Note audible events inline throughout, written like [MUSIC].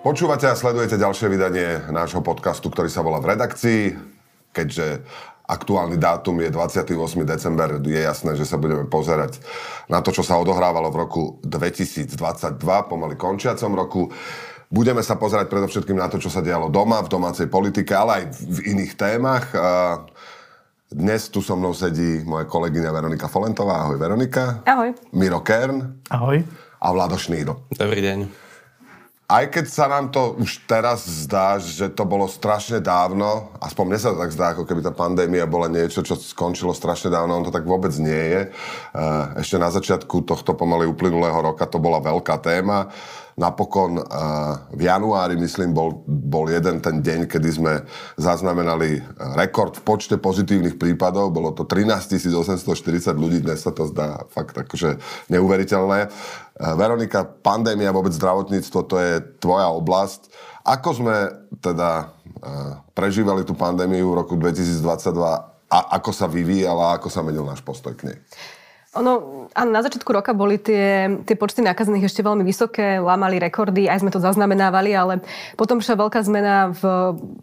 Počúvate a sledujete ďalšie vydanie nášho podcastu, ktorý sa volá V redakcii. Keďže aktuálny dátum je 28. december, je jasné, že sa budeme pozerať na to, čo sa odohrávalo v roku 2022, pomaly končiacom roku. Budeme sa pozerať predovšetkým na to, čo sa dialo doma, v domácej politike, ale aj v iných témach. Dnes tu so mnou sedí moja kolegyňa Veronika Folentová. Ahoj Veronika. Ahoj. Miro Kern. Ahoj. A Vlado Šnído. Dobrý deň aj keď sa nám to už teraz zdá, že to bolo strašne dávno, aspoň mne sa to tak zdá, ako keby tá pandémia bola niečo, čo skončilo strašne dávno, on to tak vôbec nie je. Eh, ešte na začiatku tohto pomaly uplynulého roka to bola veľká téma. Napokon uh, v januári, myslím, bol, bol jeden ten deň, kedy sme zaznamenali rekord v počte pozitívnych prípadov. Bolo to 13 840 ľudí, dnes sa to zdá fakt akože neuveriteľné. Uh, Veronika, pandémia, vôbec zdravotníctvo, to je tvoja oblasť. Ako sme teda prežívali tú pandémiu v roku 2022 a ako sa vyvíjala, ako sa menil náš postoj k nej? Ono, a na začiatku roka boli tie, tie počty nakazených ešte veľmi vysoké, lámali rekordy, aj sme to zaznamenávali, ale potom prišla veľká zmena v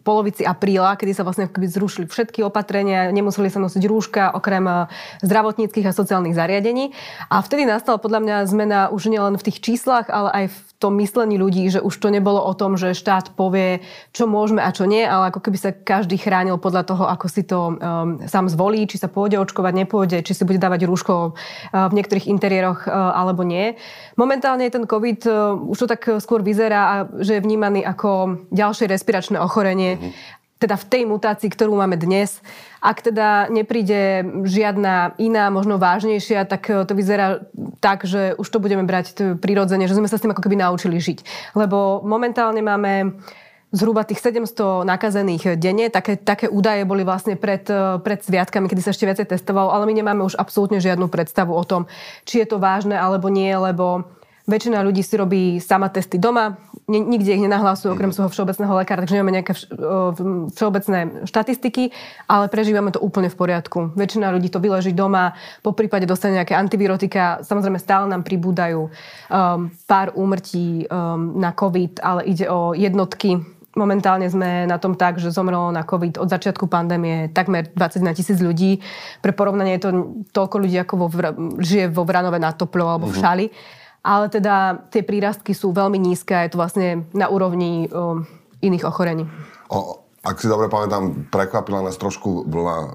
polovici apríla, kedy sa vlastne zrušili všetky opatrenia, nemuseli sa nosiť rúška okrem eh, zdravotníckých a sociálnych zariadení. A vtedy nastala podľa mňa zmena už nielen v tých číslach, ale aj v tom myslení ľudí, že už to nebolo o tom, že štát povie, čo môžeme a čo nie, ale ako keby sa každý chránil podľa toho, ako si to um, sám zvolí, či sa pôjde očkovať, nepôjde, či si bude dávať rúško uh, v niektorých interiéroch uh, alebo nie. Momentálne ten COVID uh, už to tak skôr vyzerá, že je vnímaný ako ďalšie respiračné ochorenie. Mm-hmm teda v tej mutácii, ktorú máme dnes. Ak teda nepríde žiadna iná, možno vážnejšia, tak eh, to vyzerá tak, že už to budeme brať prirodzene, že sme sa s tým ako keby naučili žiť. Lebo momentálne máme zhruba tých 700 nakazených denne. Také, také údaje boli vlastne pred, eh, pred sviatkami, kedy sa ešte viacej testovalo, ale my nemáme už absolútne žiadnu predstavu o tom, či je to vážne alebo nie, lebo Väčšina ľudí si robí sama testy doma, nikde ich nenahlasujú okrem svojho všeobecného lekára, takže nemáme nejaké všeobecné štatistiky, ale prežívame to úplne v poriadku. Väčšina ľudí to vyleží doma, po prípade dostane nejaké antivirotika. Samozrejme stále nám pribúdajú um, pár úmrtí um, na COVID, ale ide o jednotky Momentálne sme na tom tak, že zomrelo na COVID od začiatku pandémie takmer 21 tisíc ľudí. Pre porovnanie je to toľko ľudí, ako vo, žije vo Vranove na Toplo alebo v mhm. Šali. Ale teda tie prírastky sú veľmi nízke a je to vlastne na úrovni o, iných ochorení. O, ak si dobre pamätám, prekvapila nás trošku vlna e,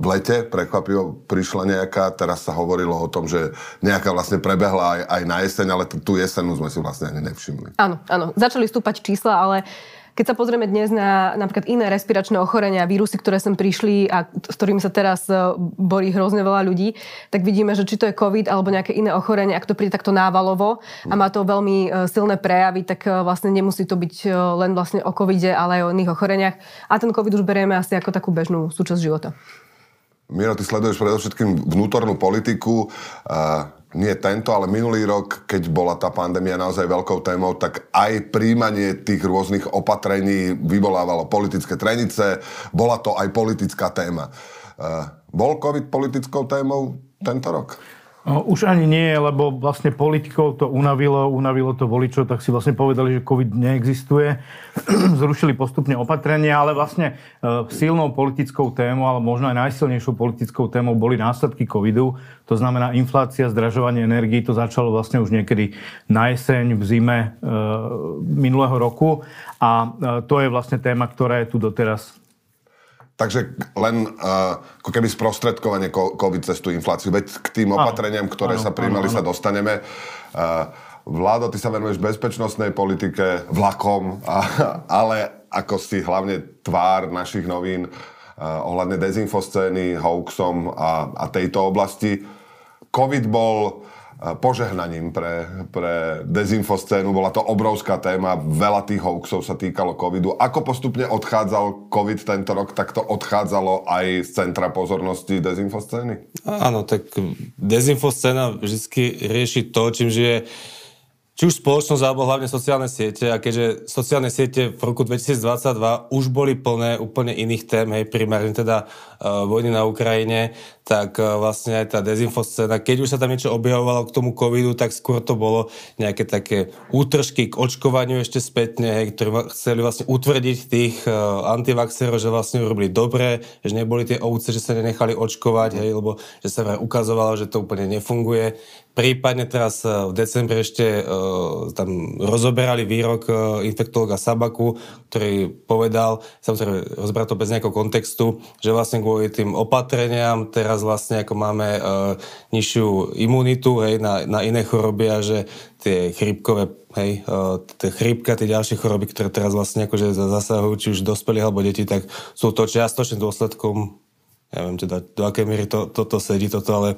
v lete, prekvapivo prišla nejaká, teraz sa hovorilo o tom, že nejaká vlastne prebehla aj, aj na jeseň, ale tú jesenú sme si vlastne ani nevšimli. Áno, áno, začali stúpať čísla, ale keď sa pozrieme dnes na napríklad iné respiračné ochorenia, vírusy, ktoré sem prišli a s ktorými sa teraz e, borí hrozne veľa ľudí, tak vidíme, že či to je COVID alebo nejaké iné ochorenie, ak to príde takto návalovo a má to veľmi e, silné prejavy, tak e, vlastne nemusí to byť len vlastne o COVIDe, ale aj o iných ochoreniach. A ten COVID už berieme asi ako takú bežnú súčasť života. Miro, ty sleduješ predovšetkým vnútornú politiku nie tento, ale minulý rok, keď bola tá pandémia naozaj veľkou témou, tak aj príjmanie tých rôznych opatrení vyvolávalo politické trenice, bola to aj politická téma. Uh, bol COVID politickou témou tento rok? No, už ani nie, lebo vlastne politikov to unavilo, unavilo to voličov, tak si vlastne povedali, že COVID neexistuje. [CLEARS THROAT] Zrušili postupne opatrenia, ale vlastne e, silnou politickou témou, ale možno aj najsilnejšou politickou témou boli následky COVIDu. To znamená inflácia, zdražovanie energií. To začalo vlastne už niekedy na jeseň, v zime e, minulého roku. A e, to je vlastne téma, ktorá je tu doteraz Takže len uh, ako keby sprostredkovanie COVID cez tú infláciu. Veď k tým opatreniam, ktoré áno, sa príjmali, sa dostaneme. Uh, Vládo, ty sa venuješ bezpečnostnej politike, vlakom, a, ale ako si hlavne tvár našich novín uh, ohľadne dezinfoscény, hoaxom a, a tejto oblasti. COVID bol požehnaním pre, pre dezinfoscénu. Bola to obrovská téma, veľa tých hoaxov sa týkalo covidu. Ako postupne odchádzal covid tento rok, tak to odchádzalo aj z centra pozornosti dezinfoscény? Áno, tak dezinfoscéna vždy rieši to, čím žije či už spoločnosť alebo hlavne sociálne siete a keďže sociálne siete v roku 2022 už boli plné úplne iných tém, hej, primárne teda uh, vojny na Ukrajine, tak uh, vlastne aj tá dezinfoscéna, keď už sa tam niečo objavovalo k tomu covidu, tak skôr to bolo nejaké také útržky k očkovaniu ešte spätne, hej, ktorí chceli vlastne utvrdiť tých uh, antivaxerov, že vlastne urobili dobre, že neboli tie ovce, že sa nenechali očkovať, hej, lebo že sa ukazovalo, že to úplne nefunguje. Prípadne teraz v decembri ešte uh, tam rozoberali výrok uh, infektologa Sabaku, ktorý povedal, samozrejme rozbrať to bez nejakého kontextu, že vlastne kvôli tým opatreniam teraz vlastne ako máme uh, nižšiu imunitu hej, na, na iné choroby a že tie chrípkové, hej, tie chrípka, tie ďalšie choroby, ktoré teraz vlastne akože zasahujú či už dospelí alebo deti, tak sú to čiastočným dôsledkom. Ja neviem teda, do akej miery to, toto sedí, toto, ale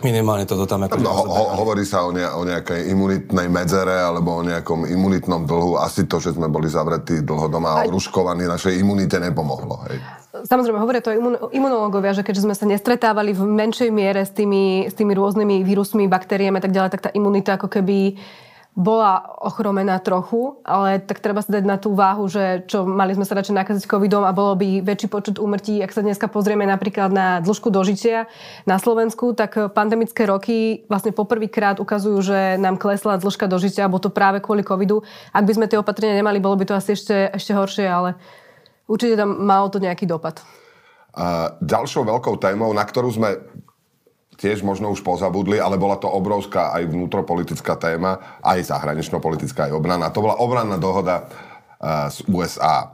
Minimálne toto tam ako... No, ho, hovorí sa o, ne, o nejakej imunitnej medzere alebo o nejakom imunitnom dlhu. Asi to, že sme boli zavretí dlho doma a ruškovaní, našej imunite nepomohlo. Hej. Samozrejme, hovoria to imun, imunológovia, že keďže sme sa nestretávali v menšej miere s tými, s tými rôznymi vírusmi, baktériami a tak ďalej, tak tá imunita ako keby bola ochromená trochu, ale tak treba sa dať na tú váhu, že čo mali sme sa radšej nakaziť covidom a bolo by väčší počet úmrtí. Ak sa dneska pozrieme napríklad na dĺžku dožitia na Slovensku, tak pandemické roky vlastne poprvýkrát ukazujú, že nám klesla dĺžka dožitia, alebo to práve kvôli covidu. Ak by sme tie opatrenia nemali, bolo by to asi ešte, ešte horšie, ale určite tam malo to nejaký dopad. A ďalšou veľkou témou, na ktorú sme tiež možno už pozabudli, ale bola to obrovská aj vnútropolitická téma, aj zahranično-politická, aj obrana. To bola obranná dohoda z USA.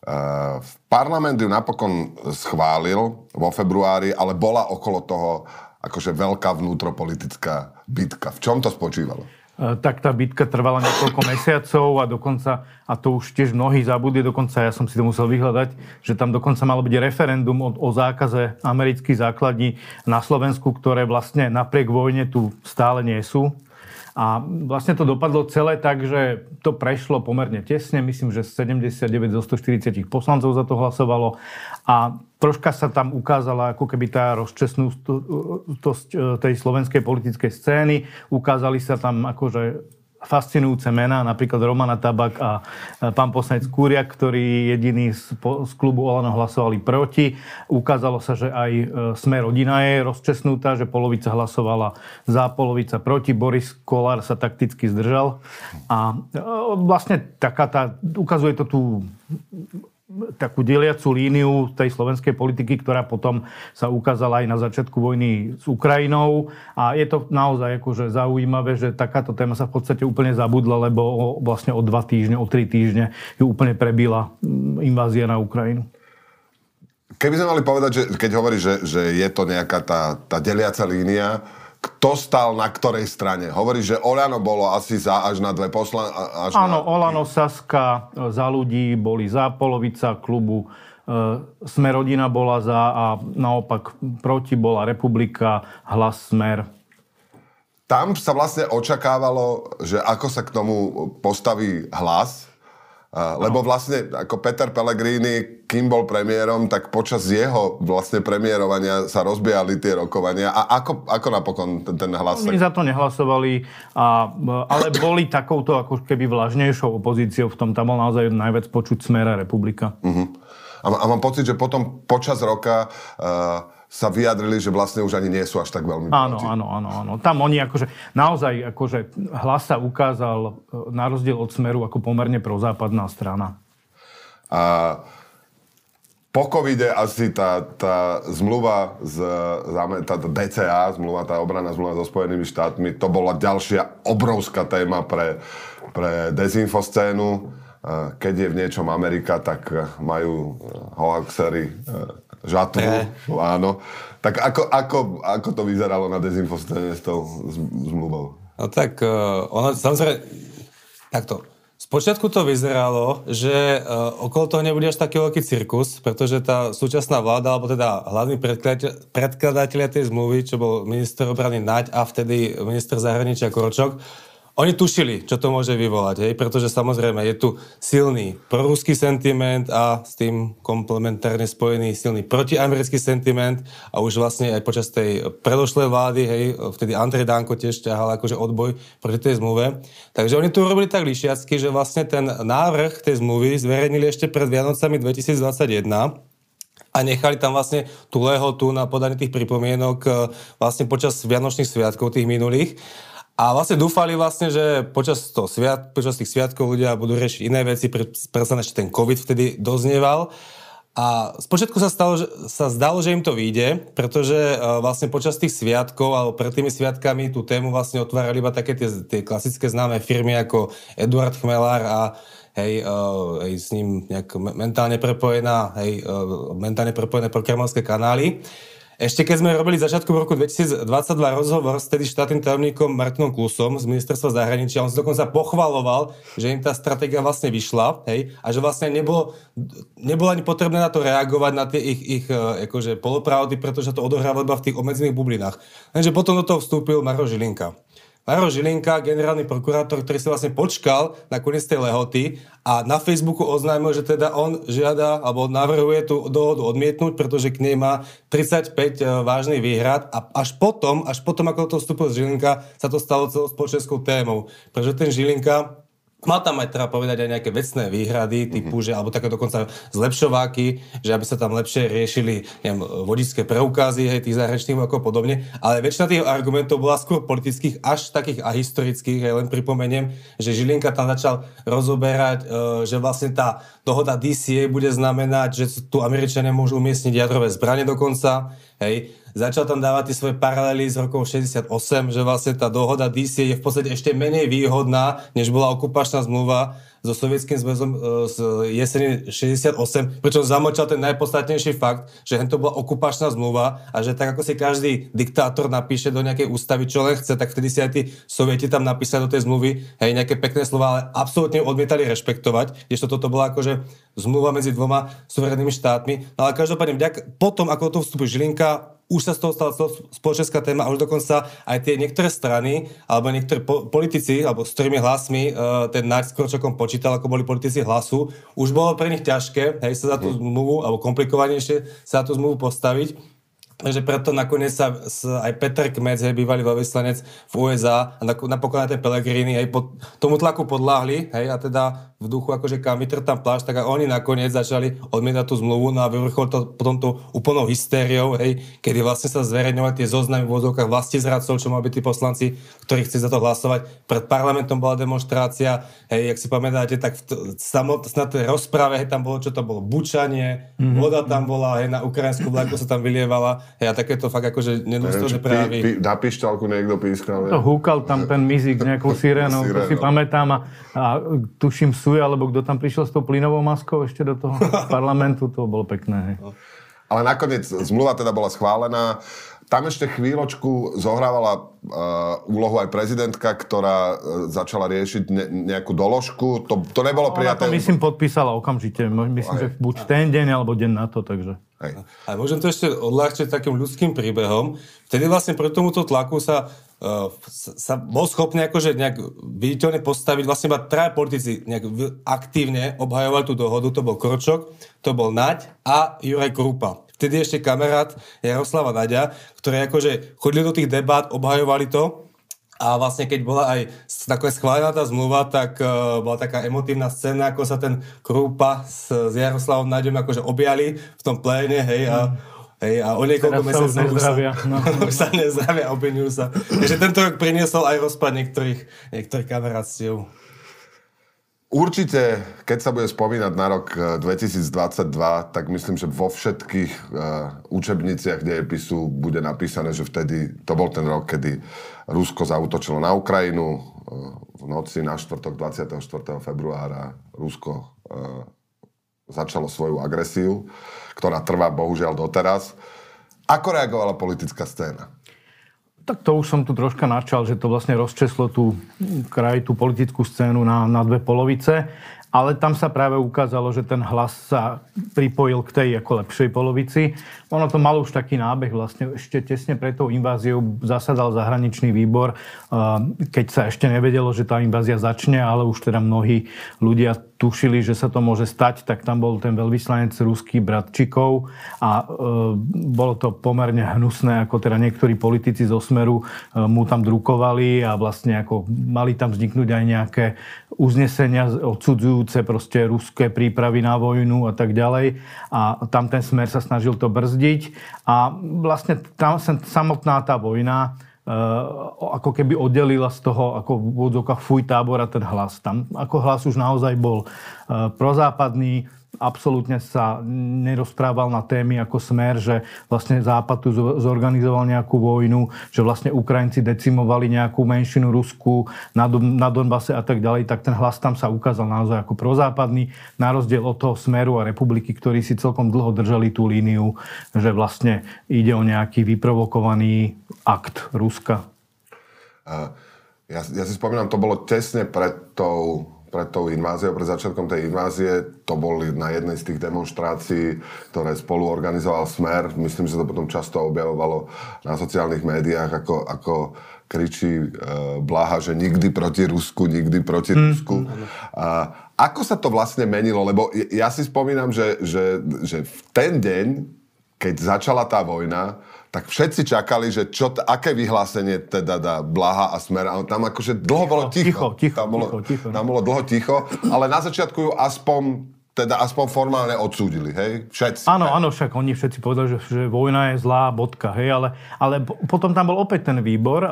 Uh, v parlament ju napokon schválil vo februári, ale bola okolo toho akože veľká vnútropolitická bitka. V čom to spočívalo? E, tak tá bitka trvala niekoľko mesiacov a dokonca, a to už tiež mnohí zabudli, dokonca ja som si to musel vyhľadať, že tam dokonca malo byť referendum o, o zákaze amerických základní na Slovensku, ktoré vlastne napriek vojne tu stále nie sú. A vlastne to dopadlo celé tak, že to prešlo pomerne tesne. Myslím, že 79 zo 140 poslancov za to hlasovalo. A troška sa tam ukázala ako keby tá rozčesnutosť e, tej slovenskej politickej scény. Ukázali sa tam akože fascinujúce mená, napríklad Romana Tabak a pán poslanec Kúriak, ktorí jediní z, z klubu Olano hlasovali proti. Ukázalo sa, že aj e, Sme rodina je rozčesnutá, že polovica hlasovala za, polovica proti. Boris Kolár sa takticky zdržal. A e, vlastne taká tá, ukazuje to tú takú deliacu líniu tej slovenskej politiky, ktorá potom sa ukázala aj na začiatku vojny s Ukrajinou. A je to naozaj akože zaujímavé, že takáto téma sa v podstate úplne zabudla, lebo o, vlastne o dva týždne, o tri týždne ju úplne prebila mm, invázia na Ukrajinu. Keby sme mali povedať, že keď hovorí, že, že je to nejaká tá, tá deliaca línia, kto stal na ktorej strane. Hovorí, že Olano bolo asi za až na dve poslan... Až Áno, na... Olano, Saska, e, za ľudí boli za polovica klubu. E, Smer rodina bola za a naopak proti bola Republika, hlas Smer. Tam sa vlastne očakávalo, že ako sa k tomu postaví hlas, lebo vlastne ako Peter Pellegrini, kým bol premiérom, tak počas jeho vlastne premiérovania sa rozbiehali tie rokovania. A ako, ako napokon ten, ten hlas? Oni za to nehlasovali, a, ale [COUGHS] boli takouto ako keby vlažnejšou opozíciou v tom. Tam bol naozaj najviac počuť smera republika. Uh-huh. A, a mám pocit, že potom počas roka uh, sa vyjadrili, že vlastne už ani nie sú až tak veľmi Áno, áno, áno, áno. Tam oni akože, naozaj akože hlas sa ukázal e, na rozdiel od Smeru ako pomerne prozápadná strana. A po covide asi tá, tá zmluva z, tá, tá DCA, zmluva, tá obranná zmluva so Spojenými štátmi, to bola ďalšia obrovská téma pre, pre dezinfoscénu. Keď je v niečom Amerika, tak majú hoaxery žatvu, e. áno. Tak ako, ako, ako to vyzeralo na dezinfoscéne s tou zmluvou? No tak, uh, ona samozrejme, takto. Spočiatku to vyzeralo, že uh, okolo toho nebude až taký veľký cirkus, pretože tá súčasná vláda, alebo teda hlavní predkladateľia tej zmluvy, čo bol minister obrany Naď a vtedy minister zahraničia Korčok, oni tušili, čo to môže vyvolať, hej, pretože samozrejme je tu silný proruský sentiment a s tým komplementárne spojený silný protiamerický sentiment a už vlastne aj počas tej predošlej vlády, hej, vtedy Andrej Danko tiež ťahal akože odboj proti tej zmluve. Takže oni tu robili tak lišiacky, že vlastne ten návrh tej zmluvy zverejnili ešte pred Vianocami 2021 a nechali tam vlastne tú lehotu na podanie tých pripomienok e, vlastne počas Vianočných sviatkov tých minulých. A vlastne dúfali vlastne, že počas, to sviat, počas tých sviatkov ľudia budú riešiť iné veci, predsa ešte ten COVID vtedy doznieval. A spočiatku sa, stalo, že, sa zdalo, že im to vyjde, pretože uh, vlastne počas tých sviatkov alebo pred tými sviatkami tú tému vlastne otvárali iba také tie, tie klasické známe firmy ako Eduard Chmelár a hej, uh, hej, s ním nejak mentálne prepojená, hej, uh, mentálne prepojené programovské kanály. Ešte keď sme robili začiatku roku 2022 rozhovor s tedy štátnym tajomníkom Martinom Klusom z ministerstva zahraničia, on si dokonca pochvaloval, že im tá stratégia vlastne vyšla, hej, a že vlastne nebolo, nebolo ani potrebné na to reagovať, na tie ich, ich e, akože polopravdy, pretože to odohrávalo iba v tých obmedzených bublinách. Lenže potom do toho vstúpil Maro Žilinka. Maro Žilinka, generálny prokurátor, ktorý si vlastne počkal na koniec tej lehoty a na Facebooku oznámil, že teda on žiada alebo navrhuje tú dohodu odmietnúť, pretože k nej má 35 e, vážnych výhrad a až potom, až potom, ako to vstúpil Žilinka, sa to stalo celou spoločenskou témou. Pretože ten Žilinka Mal tam aj teda povedať aj nejaké vecné výhrady, typu, mm-hmm. že, alebo také dokonca zlepšováky, že aby sa tam lepšie riešili neviem, vodičské preukázy, hej, tých zahraničných ako podobne. Ale väčšina tých argumentov bola skôr politických, až takých a historických. Hej, len pripomeniem, že Žilinka tam začal rozoberať, e, že vlastne tá dohoda DCA bude znamenať, že tu Američania môžu umiestniť jadrové zbranie dokonca. Hej, začal tam dávať tie svoje paralely z rokov 68, že vlastne tá dohoda DC je v podstate ešte menej výhodná, než bola okupačná zmluva so Sovietským zväzom e, z jesene 68, pričom zamočal ten najpodstatnejší fakt, že to bola okupačná zmluva a že tak ako si každý diktátor napíše do nejakej ústavy, čo len chce, tak vtedy si aj tí sovieti tam napísali do tej zmluvy hej, nejaké pekné slova, ale absolútne odmietali rešpektovať, kdežto toto bola akože zmluva medzi dvoma suverénnymi štátmi. No ale každopádne, vďak, potom ako to vstupuje Žilinka, už sa z toho stala spoločenská téma a už dokonca aj tie niektoré strany alebo niektoré po- politici, alebo s ktorými hlasmi uh, ten Náď s Korčokom počítal, ako boli politici hlasu, už bolo pre nich ťažké, hej, sa za tú mhm. zmluvu, alebo komplikovanejšie sa za tú zmluvu postaviť. Takže preto nakoniec sa, sa aj Peter Kmec, hej, bývalý veľvyslanec v USA a napokon aj ten Pellegrini hej, pod, tomu tlaku podláhli hej, a teda v duchu akože kam tam plášť, tak a oni nakoniec začali odmietať tú zmluvu no a vyvrchol to potom tú úplnou hystériou, hej, kedy vlastne sa zverejňovali tie zoznamy v vozovkách vlasti zradcov, čo mali tí poslanci, ktorí chceli za to hlasovať. Pred parlamentom bola demonstrácia, hej, jak si pamätáte, tak v samot, na tej rozprave, hej, tam bolo, čo to bolo, bučanie, mm-hmm. voda tam bola, hej, na ukrajinskú vlajku sa tam vylievala, hej, a takéto fakt akože nedôstojné pí, na pišťalku niekto pískal. To húkal tam ten mizik s nejakou [LAUGHS] sirénou, to si pamätám a, a tuším sú Sui, alebo kto tam prišiel s tou plynovou maskou ešte do toho [LAUGHS] parlamentu, to bolo pekné. Hej. Ale nakoniec zmluva teda bola schválená. Tam ešte chvíľočku zohrávala uh, úlohu aj prezidentka, ktorá uh, začala riešiť ne, nejakú doložku. To, to nebolo prijaté. to myslím podpísala okamžite. Myslím, aj. že buď ten deň, alebo deň na to, takže... Hej. A môžem to ešte odľahčiť takým ľudským príbehom. Vtedy vlastne pre tomuto tlaku sa uh, sa bol schopný akože nejak viditeľne postaviť, vlastne iba traja politici nejak aktívne obhajovali tú dohodu, to bol Kročok, to bol Naď a Juraj Krupa. Vtedy ešte kamarát Jaroslava Naďa, ktoré akože chodili do tých debát, obhajovali to a vlastne keď bola aj nakoniec schválená tá zmluva, tak uh, bola taká emotívna scéna, ako sa ten Krupa s, s Jaroslavom Naďom akože objali v tom pléne, hej, a mm Hej, a o niekoľko mesiacov už sa, no. [LAUGHS] už sa nezdravia, obvinujú sa. Takže tento rok priniesol aj rozpad niektorých, niektorých kamarátstiev. Určite, keď sa bude spomínať na rok 2022, eh, tak myslím, že vo všetkých uh, učebniciach dejepisu bude napísané, že vtedy to bol ten rok, kedy Rusko zautočilo na Ukrajinu. Uh, v noci na štvrtok 24. februára Rusko uh, začalo svoju agresiu ktorá trvá bohužiaľ doteraz. Ako reagovala politická scéna? Tak to už som tu troška načal, že to vlastne rozčeslo tú kraj, tú politickú scénu na, na dve polovice. Ale tam sa práve ukázalo, že ten hlas sa pripojil k tej ako lepšej polovici. Ono to malo už taký nábeh vlastne. Ešte tesne pred tou inváziou zasadal zahraničný výbor, keď sa ešte nevedelo, že tá invázia začne, ale už teda mnohí ľudia tušili, že sa to môže stať, tak tam bol ten veľvyslanec ruský Bratčikov a e, bolo to pomerne hnusné, ako teda niektorí politici zo Smeru e, mu tam drukovali a vlastne ako mali tam vzniknúť aj nejaké uznesenia odsudzujúce proste ruské prípravy na vojnu a tak ďalej. A tam ten Smer sa snažil to brzdiť a vlastne tam samotná tá vojna Eh, ako keby oddelila z toho, ako v úvodzovkách fuj tábora ten hlas. Tam ako hlas už naozaj bol eh, prozápadný, absolútne sa nerozprával na témy ako smer, že vlastne Západ tu zorganizoval nejakú vojnu, že vlastne Ukrajinci decimovali nejakú menšinu Rusku na, na Donbase a tak ďalej, tak ten hlas tam sa ukázal naozaj ako prozápadný, na rozdiel od toho smeru a republiky, ktorí si celkom dlho držali tú líniu, že vlastne ide o nejaký vyprovokovaný akt Ruska. Ja, ja si spomínam, to bolo tesne pred tou pred tou inváziou, pred začiatkom tej invázie. To boli na jednej z tých demonstrácií, ktoré spolu organizoval Smer. Myslím, že to potom často objavovalo na sociálnych médiách, ako, ako kričí e, Blaha, že nikdy proti Rusku, nikdy proti mm. Rusku. A ako sa to vlastne menilo? Lebo ja si spomínam, že, že, že v ten deň, keď začala tá vojna, tak všetci čakali, že čo, aké vyhlásenie teda dá Blaha a Smer. A tam akože dlho ticho, bolo ticho. Ticho, ticho, tam bolo, ticho, ticho. Tam bolo dlho ticho, ale na začiatku ju aspoň teda aspoň formálne odsúdili, hej? Všetci. Áno, áno, však oni všetci povedali, že, že vojna je zlá, bodka, hej, ale, ale potom tam bol opäť ten výbor e,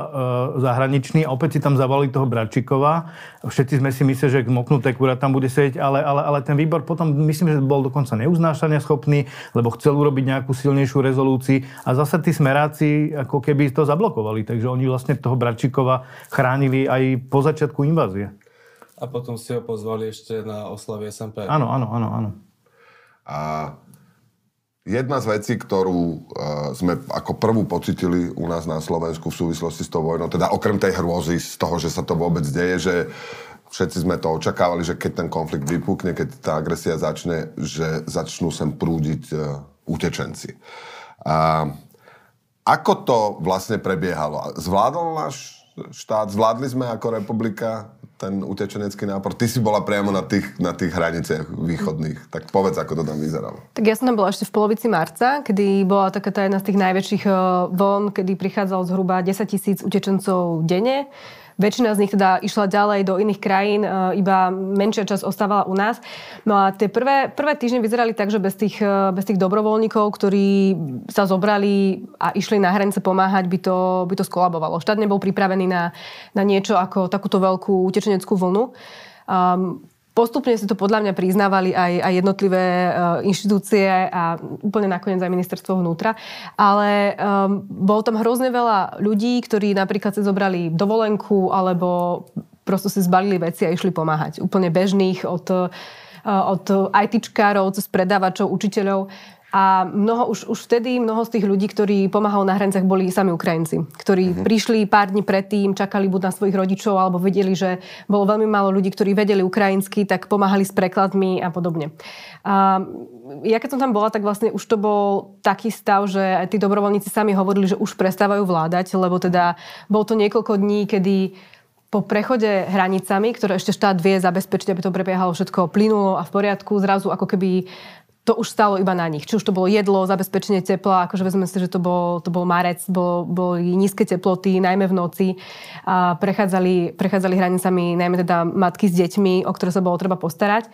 zahraničný a opäť si tam zavali toho Bračikova. Všetci sme si mysleli, že moknuté kura tam bude sedieť, ale, ale, ale ten výbor potom, myslím, že bol dokonca neuznášania schopný, lebo chcel urobiť nejakú silnejšiu rezolúciu a zase tí smeráci ako keby to zablokovali, takže oni vlastne toho Bračikova chránili aj po začiatku invázie. A potom si ho pozvali ešte na oslavy SMP. Áno, áno, áno, áno. A jedna z vecí, ktorú uh, sme ako prvú pocitili u nás na Slovensku v súvislosti s tou vojnou, teda okrem tej hrôzy z toho, že sa to vôbec deje, že všetci sme to očakávali, že keď ten konflikt vypukne, keď tá agresia začne, že začnú sem prúdiť uh, utečenci. A ako to vlastne prebiehalo? Zvládol náš štát, zvládli sme ako republika ten utečenecký nápor. Ty si bola priamo na tých, na tých hraniciach východných. Tak povedz, ako to tam vyzeralo. Tak ja som tam bola ešte v polovici marca, kedy bola taká tá jedna z tých najväčších eh, von, kedy prichádzalo zhruba 10 tisíc utečencov denne. Väčšina z nich teda išla ďalej do iných krajín, e, iba menšia časť ostávala u nás. No a tie prvé, prvé týždne vyzerali tak, že bez tých, e, bez tých dobrovoľníkov, ktorí sa zobrali a išli na hranice pomáhať, by to, by to skolabovalo. Štát nebol pripravený na, na niečo ako takúto veľkú utečeneckú vlnu. Um, Postupne si to podľa mňa priznávali aj, aj jednotlivé uh, inštitúcie a úplne nakoniec aj ministerstvo vnútra. Ale um, bolo tam hrozne veľa ľudí, ktorí napríklad si zobrali dovolenku alebo prosto si zbalili veci a išli pomáhať. Úplne bežných od, uh, od ITčkárov cez predávačov, učiteľov. A mnoho, už, už vtedy mnoho z tých ľudí, ktorí pomáhali na hranicách, boli sami Ukrajinci, ktorí mm-hmm. prišli pár dní predtým, čakali buď na svojich rodičov, alebo vedeli, že bolo veľmi málo ľudí, ktorí vedeli ukrajinsky, tak pomáhali s prekladmi a podobne. A ja keď som tam bola, tak vlastne už to bol taký stav, že aj tí dobrovoľníci sami hovorili, že už prestávajú vládať, lebo teda bol to niekoľko dní, kedy po prechode hranicami, ktoré ešte štát vie zabezpečiť, aby to prebiehalo všetko plynulo a v poriadku, zrazu ako keby to už stalo iba na nich. Či už to bolo jedlo, zabezpečenie tepla, akože vezme si, že to bol, to bol marec, bol, boli nízke teploty, najmä v noci. A prechádzali, prechádzali hranicami najmä teda matky s deťmi, o ktoré sa bolo treba postarať.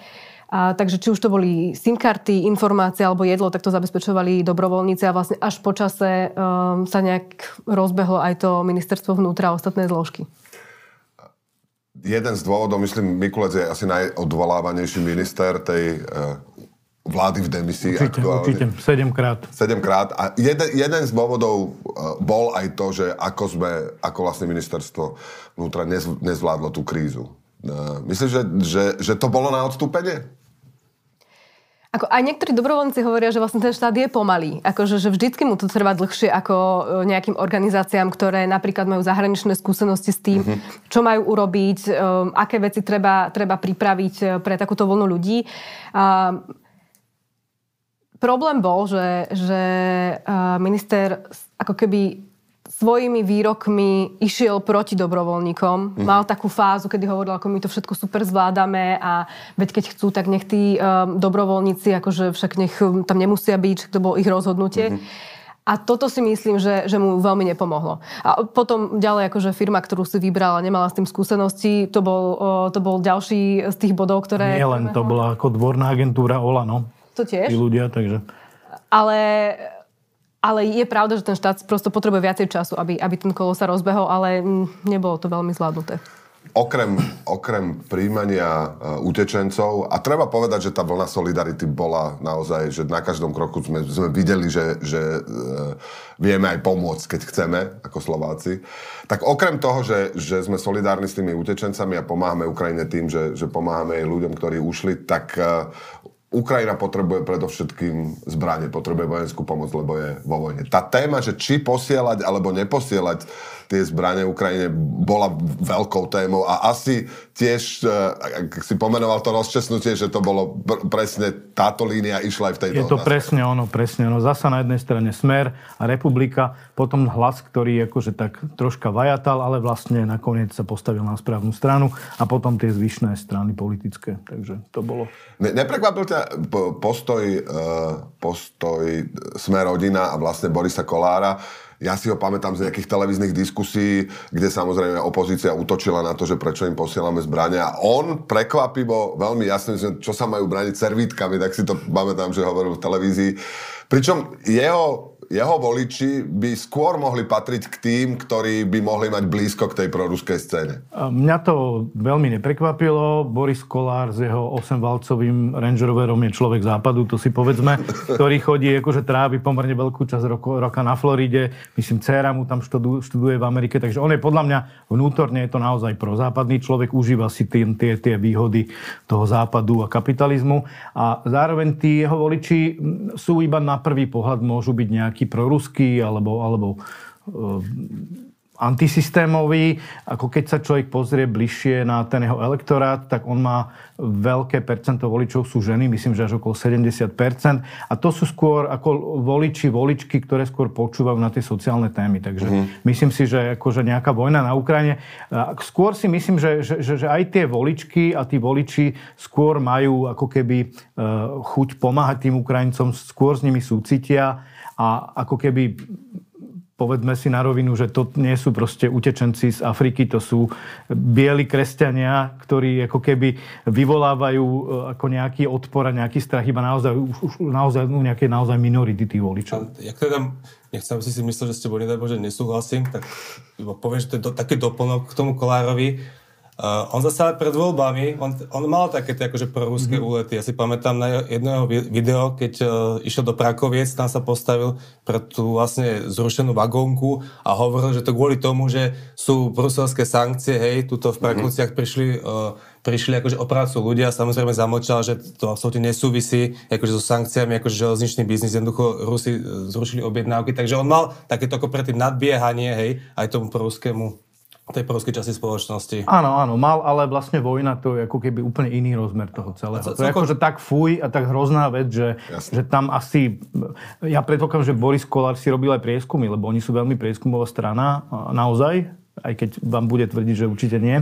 A, takže či už to boli SIM karty, informácie alebo jedlo, tak to zabezpečovali dobrovoľníci a vlastne až po čase um, sa nejak rozbehlo aj to ministerstvo vnútra a ostatné zložky. Jeden z dôvodov, myslím, Mikulec je asi najodvolávanejší minister tej uh, vlády v demisii. Určite, aktuálne. určite. Sedemkrát. Sedemkrát. A jeden, jeden z dôvodov uh, bol aj to, že ako sme, ako vlastne ministerstvo vnútra nez, nezvládlo tú krízu. Uh, myslíš, že, že, že to bolo na odstúpenie? Ako aj niektorí dobrovoľníci hovoria, že vlastne ten štát je pomalý. Akože, že vždycky mu to trvá dlhšie ako e, nejakým organizáciám, ktoré napríklad majú zahraničné skúsenosti s tým, mm-hmm. čo majú urobiť, um, aké veci treba, treba pripraviť pre takúto voľnu ľudí. Um, problém bol, že, že uh, minister ako keby svojimi výrokmi išiel proti dobrovoľníkom. Mm. Mal takú fázu, kedy hovoril, ako my to všetko super zvládame a veď keď chcú, tak nech tí um, dobrovoľníci, akože však nech um, tam nemusia byť, to bolo ich rozhodnutie. Mm-hmm. A toto si myslím, že, že mu veľmi nepomohlo. A potom ďalej, akože firma, ktorú si vybrala, nemala s tým skúsenosti, to bol, o, to bol ďalší z tých bodov, ktoré... Nie len, to bola ako dvorná agentúra OLA, no. To tiež? Tí ľudia, takže... Ale ale je pravda, že ten štát prosto potrebuje viacej času, aby, aby ten kolo sa rozbehol, ale nebolo to veľmi zvládnuté. Okrem, okrem príjmania uh, utečencov, a treba povedať, že tá vlna solidarity bola naozaj, že na každom kroku sme, sme videli, že, že uh, vieme aj pomôcť, keď chceme, ako Slováci. Tak okrem toho, že, že sme solidárni s tými utečencami a pomáhame Ukrajine tým, že, že pomáhame jej ľuďom, ktorí ušli, tak uh, Ukrajina potrebuje predovšetkým zbranie, potrebuje vojenskú pomoc, lebo je vo vojne. Tá téma, že či posielať alebo neposielať tie zbranie Ukrajine bola veľkou témou a asi tiež, eh, ak si pomenoval to rozčesnutie, že to bolo presne táto línia išla aj v tejto Je to otázke. presne ono, presne ono. Zasa na jednej strane Smer a Republika, potom hlas, ktorý akože tak troška vajatal, ale vlastne nakoniec sa postavil na správnu stranu a potom tie zvyšné strany politické. Takže to bolo... Ne, neprekvapil ťa postoj, eh, postoj Smer rodina a vlastne Borisa Kolára, ja si ho pamätám z nejakých televíznych diskusí, kde samozrejme opozícia utočila na to, že prečo im posielame zbrania. A on prekvapivo veľmi jasne, že čo sa majú braniť servítkami, tak si to pamätám, že hovoril v televízii. Pričom jeho jeho voliči by skôr mohli patriť k tým, ktorí by mohli mať blízko k tej proruskej scéne. Mňa to veľmi neprekvapilo. Boris Kolár s jeho 8-valcovým Range Roverom je človek západu, to si povedzme, [LAUGHS] ktorý chodí, akože trávi pomerne veľkú časť roku, roka na Floride. Myslím, dcera mu tam študu, študuje v Amerike, takže on je podľa mňa vnútorne je to naozaj prozápadný človek, užíva si tie, tie, tie výhody toho západu a kapitalizmu. A zároveň tí jeho voliči sú iba na prvý pohľad môžu byť nejakí nejaký proruský alebo, alebo uh, antisystémový. Ako keď sa človek pozrie bližšie na ten jeho elektorát, tak on má veľké percento voličov sú ženy, myslím, že až okolo 70%. A to sú skôr ako voliči, voličky, ktoré skôr počúvajú na tie sociálne témy. Takže mm-hmm. myslím si, že akože nejaká vojna na Ukrajine. Skôr si myslím, že, že, že, že aj tie voličky a tí voliči skôr majú ako keby uh, chuť pomáhať tým Ukrajincom, skôr s nimi súcitia a ako keby povedzme si na rovinu, že to nie sú proste utečenci z Afriky, to sú bieli kresťania, ktorí ako keby vyvolávajú e, ako nejaký odpor a nejaký strach, iba naozaj, už, naozaj no, nejaké naozaj minority tých voličov. Jak teda, nechcem si si myslel, že ste boli, že nesúhlasím, tak poviem, že to je do, taký doplnok k tomu Kolárovi Uh, on zase pred voľbami, on, on mal takéto akože proruské mm-hmm. úlety. Ja si pamätám na jedného video, keď uh, išiel do Prakoviec, tam sa postavil pre tú vlastne zrušenú vagónku a hovoril, že to kvôli tomu, že sú bruselské sankcie, hej, tuto v Prakovciach mm-hmm. prišli uh, prišli akože o prácu ľudia, samozrejme zamočal, že to absolútne nesúvisí akože so sankciami, akože železničný biznis, jednoducho Rusi zrušili objednávky, takže on mal takéto ako predtým nadbiehanie, hej, aj tomu pruskému tej polskej časti spoločnosti. Áno, áno, mal, ale vlastne vojna to je ako keby úplne iný rozmer toho celého. To je ako, že tak fuj a tak hrozná vec, že, že tam asi... Ja predpokladám, že Boris Kolár si robil aj prieskumy, lebo oni sú veľmi prieskumová strana, naozaj, aj keď vám bude tvrdiť, že určite nie.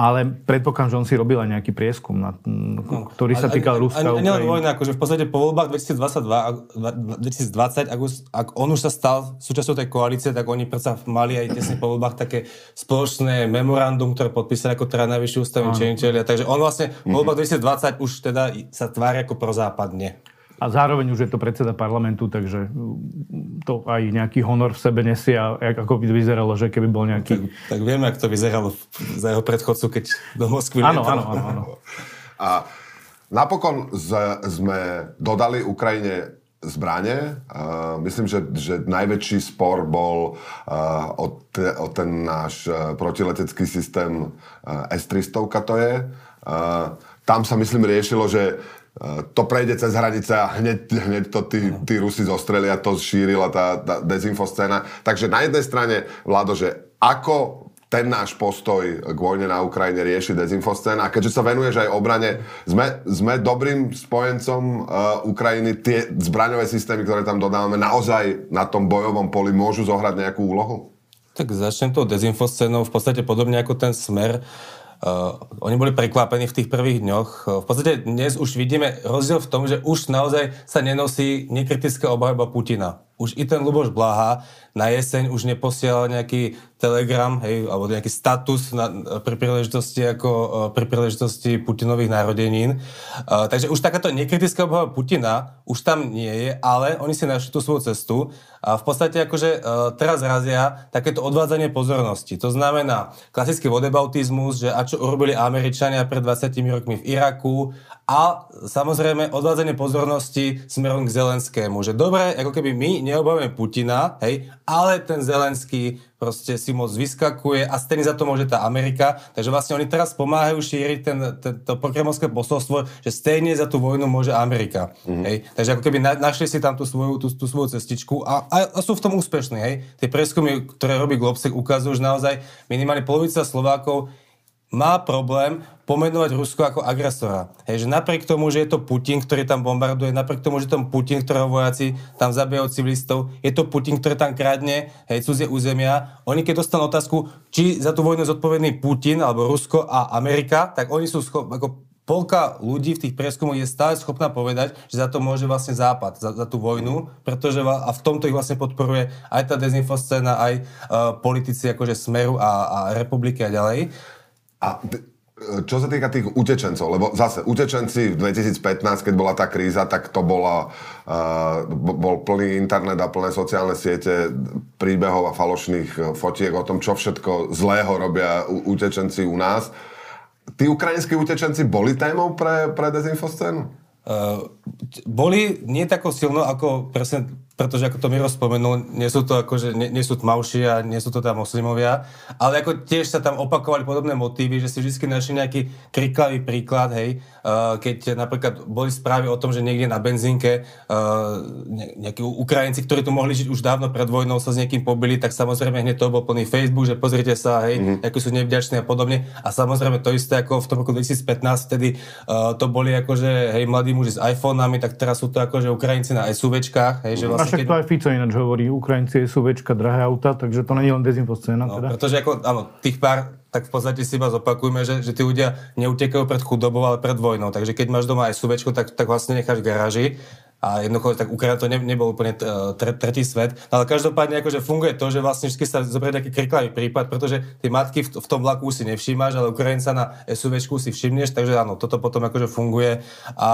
Ale predpokladám, že on si robil aj nejaký prieskum, na, no, ktorý sa týkal Ruska. A, a, a vojna, akože v podstate po voľbách 2022, 2020, ak, ak on už sa stal súčasťou tej koalície, tak oni predsa mali aj tesne po voľbách také spoločné memorandum, ktoré podpísali ako teda najvyšší ústavní činiteľia. Takže on vlastne v voľbách 2020 už teda sa tvári ako prozápadne. A zároveň už je to predseda parlamentu, takže mm, to aj nejaký honor v sebe nesie a ako by vyzeralo, že keby bol nejaký... Tak, tak vieme, ako to vyzeralo za jeho predchodcu, keď do Moskvy Áno, áno, áno, áno. A napokon z, sme dodali Ukrajine zbranie. Uh, myslím, že, že najväčší spor bol uh, o, te, o ten náš uh, protiletecký systém uh, S-300 to je. Uh, tam sa myslím riešilo, že to prejde cez hranice a hneď, hneď to tí, tí Rusi zostrelia, to šírila tá, tá dezinfoscéna. Takže na jednej strane, Vlado, že ako ten náš postoj k vojne na Ukrajine rieši dezinfoscén. A keďže sa venuješ aj obrane, sme, sme dobrým spojencom uh, Ukrajiny. Tie zbraňové systémy, ktoré tam dodávame, naozaj na tom bojovom poli môžu zohrať nejakú úlohu? Tak začnem tou dezinfoscénou. V podstate podobne ako ten smer. Uh, oni boli prekvapení v tých prvých dňoch. Uh, v podstate dnes už vidíme rozdiel v tom, že už naozaj sa nenosí nekritická obhajba Putina. Už i ten Luboš Blaha na jeseň už neposielal nejaký telegram, hej, alebo nejaký status na, pri príležitosti ako pri príležitosti Putinových narodenín. Uh, takže už takáto nekritická obhava Putina už tam nie je, ale oni si našli tú svoju cestu a v podstate akože uh, teraz razia takéto odvádzanie pozornosti. To znamená klasický vodebautizmus, že a čo urobili Američania pred 20 rokmi v Iraku a samozrejme odvádzanie pozornosti smerom k Zelenskému. Že dobre, ako keby my neobávame Putina, hej, ale ten Zelenský proste si moc vyskakuje a stejný za to môže tá Amerika. Takže vlastne oni teraz pomáhajú šíriť ten, ten, to pokremovské posolstvo, že stejne za tú vojnu môže Amerika. Mm-hmm. Hej? Takže ako keby na, našli si tam tú svoju, tú, tú svoju cestičku a, a, a sú v tom úspešní. Hej? Tie preskumy, ktoré robí Globsek, ukazujú, že naozaj minimálne polovica Slovákov má problém pomenovať Rusko ako agresora. Hej, že napriek tomu, že je to Putin, ktorý tam bombarduje, napriek tomu, že to Putin, ktorého vojaci tam zabijajú civilistov, je to Putin, ktorý tam kradne hej, cudzie územia. Oni keď dostanú otázku, či za tú vojnu zodpovedný Putin alebo Rusko a Amerika, tak oni sú schop, ako polka ľudí v tých prieskumoch je stále schopná povedať, že za to môže vlastne Západ, za, za tú vojnu, pretože a v tomto ich vlastne podporuje aj tá dezinfoscéna, aj uh, politici akože Smeru a, a Republiky a ďalej. A čo sa týka tých utečencov, lebo zase utečenci v 2015, keď bola tá kríza, tak to bola, uh, bol plný internet a plné sociálne siete príbehov a falošných fotiek o tom, čo všetko zlého robia utečenci u nás. Tí ukrajinskí utečenci boli témou pre, pre dezinfoscénu? Uh, boli nie tako silno ako presne pretože ako to Miro spomenul, nie sú to akože, nie, nie sú tmavší a nie sú to tam moslimovia, ale ako tiež sa tam opakovali podobné motívy, že si vždy našli nejaký kriklavý príklad, hej, uh, keď napríklad boli správy o tom, že niekde na benzínke uh, nejakí Ukrajinci, ktorí tu mohli žiť už dávno pred vojnou, sa s niekým pobili, tak samozrejme hneď to bol plný Facebook, že pozrite sa, hej, mm-hmm. ako sú nevďační a podobne. A samozrejme to isté ako v tom roku 2015, vtedy uh, to boli akože, hej, mladí muži s iPhonami, tak teraz sú to akože Ukrajinci na SUVčkách, hej, že vlastne však to aj Fico ináč hovorí, Ukrajinci sú väčška drahé auta, takže to není len dezinfoscéna. No, teda. pretože ako, áno, tých pár, tak v podstate si iba zopakujme, že, že tí ľudia neutekajú pred chudobou, ale pred vojnou. Takže keď máš doma aj SUVčko, tak, tak vlastne necháš v garáži a jednoducho tak Ukrajina to ne, nebol úplne tre, tretí svet. No ale každopádne akože funguje to, že vlastne vždy sa zoberie taký kriklavý prípad, pretože tie matky v, v tom vlaku si nevšímaš, ale Ukrajinca na SUV si všimneš, takže áno, toto potom akože funguje. A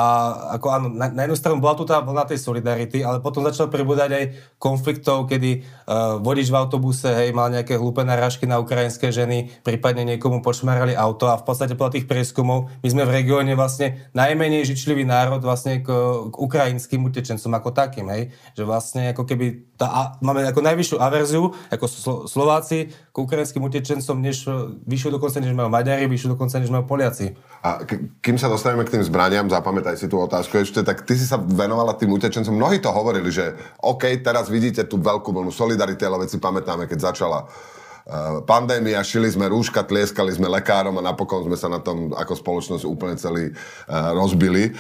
ako áno, na, na jednu stranu bola tu tá vlna tej solidarity, ale potom začalo pribúdať aj konfliktov, kedy uh, vodič v autobuse, hej, mal nejaké hlúpe narážky na ukrajinské ženy, prípadne niekomu počmarali auto a v podstate podľa tých prieskumov my sme v regióne vlastne najmenej žičlivý národ vlastne k, k ukrajinským tým utečencom ako takým, hej? Že vlastne ako keby tá, máme ako najvyššiu averziu ako Slováci k ukrajinským utečencom, než vyššiu dokonca, než majú Maďari, vyššiu dokonca, než majú Poliaci. A kým sa dostaneme k tým zbraniam, zapamätaj si tú otázku ešte, tak ty si sa venovala tým utečencom. Mnohí to hovorili, že OK, teraz vidíte tú veľkú vlnu solidarity, ale veď si pamätáme, keď začala uh, pandémia, šili sme rúška, tlieskali sme lekárom a napokon sme sa na tom ako spoločnosť úplne celý uh, rozbili.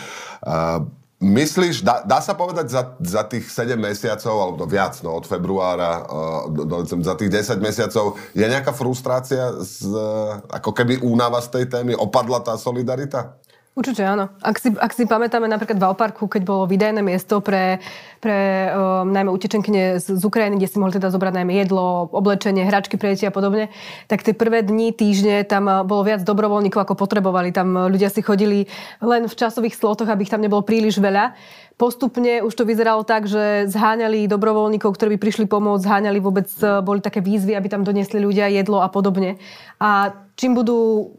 Myslíš, dá, dá sa povedať za, za tých 7 mesiacov, alebo viac, no, od februára uh, do, do, za tých 10 mesiacov, je nejaká frustrácia, z, ako keby únava z tej témy? Opadla tá solidarita? Určite áno. Ak si, ak si pamätáme napríklad v Alparku, keď bolo vydajné miesto pre, pre um, najmä utečenkyne z, z Ukrajiny, kde si mohli teda zobrať najmä jedlo, oblečenie, hračky pre a podobne, tak tie prvé dni, týždne tam uh, bolo viac dobrovoľníkov, ako potrebovali. Tam uh, ľudia si chodili len v časových slotoch, aby ich tam nebolo príliš veľa. Postupne už to vyzeralo tak, že zháňali dobrovoľníkov, ktorí by prišli pomôcť, zháňali vôbec, uh, boli také výzvy, aby tam doniesli ľudia jedlo a podobne. A čím budú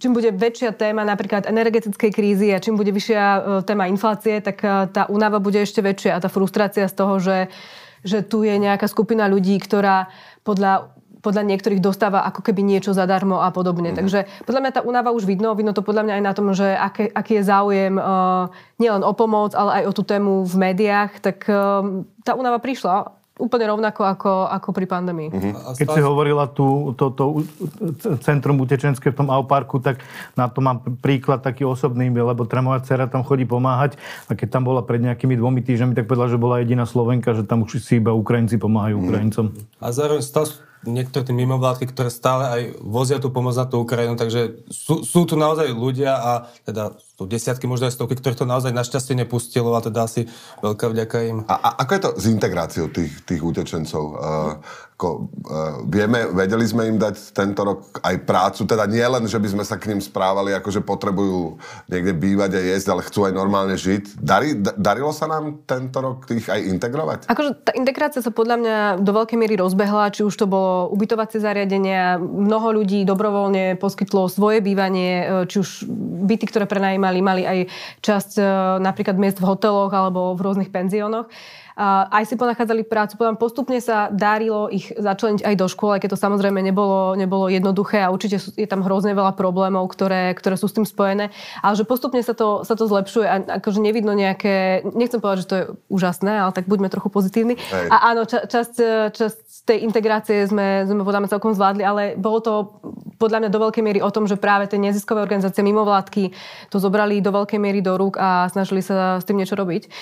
čím bude väčšia téma napríklad energetickej krízy a čím bude vyššia e, téma inflácie, tak e, tá únava bude ešte väčšia a tá frustrácia z toho, že, že tu je nejaká skupina ľudí, ktorá podľa podľa niektorých dostáva ako keby niečo zadarmo a podobne. Mm. Takže podľa mňa tá únava už vidno. Vidno to podľa mňa aj na tom, že aké, aký je záujem uh, nielen o pomoc, ale aj o tú tému v médiách. Tak uh, tá únava prišla úplne rovnako ako, ako pri pandémii. Uh-huh. Keď si hovorila tu to, to centrum utečenské v tom Auparku, tak na to mám príklad taký osobný, lebo moja dcera tam chodí pomáhať a keď tam bola pred nejakými dvomi týždňami, tak povedala, že bola jediná Slovenka, že tam už si iba Ukrajinci pomáhajú uh-huh. Ukrajincom. A zároveň stále niektoré tie mimovládky, ktoré stále aj vozia tú pomoc na tú Ukrajinu, takže sú, sú tu naozaj ľudia a teda sú desiatky, možno aj stovky, ktorých to naozaj našťastie nepustilo a teda asi veľká vďaka im. A, a ako je to s integráciou tých, tých utečencov? Uh, ako, uh, vieme, vedeli sme im dať tento rok aj prácu, teda nie len, že by sme sa k ním správali, ako že potrebujú niekde bývať a jesť, ale chcú aj normálne žiť. Dari, da, darilo sa nám tento rok tých aj integrovať? Akože tá integrácia sa podľa mňa do veľkej miery rozbehla, či už to bolo ubytovacie zariadenia, mnoho ľudí dobrovoľne poskytlo svoje bývanie, e, či už byty, ktoré prenajímali, mali aj časť e, napríklad miest v hoteloch alebo v rôznych penziónoch aj si ponachádzali prácu. Potom postupne sa dárilo ich začleniť aj do škôl, aj keď to samozrejme nebolo, nebolo jednoduché a určite je tam hrozne veľa problémov, ktoré, ktoré sú s tým spojené. Ale že postupne sa to, sa to zlepšuje a akože nevidno nejaké, nechcem povedať, že to je úžasné, ale tak buďme trochu pozitívni. Hej. A áno, ča, časť, časť tej integrácie sme, sme podľa mňa celkom zvládli, ale bolo to podľa mňa do veľkej miery o tom, že práve tie neziskové organizácie mimovládky to zobrali do veľkej miery do rúk a snažili sa s tým niečo robiť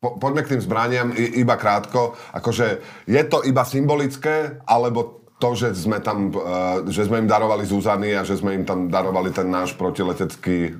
po, poďme k tým zbraniam iba krátko. Akože je to iba symbolické, alebo to, že sme tam, uh, že sme im darovali Zuzany a že sme im tam darovali ten náš protiletecký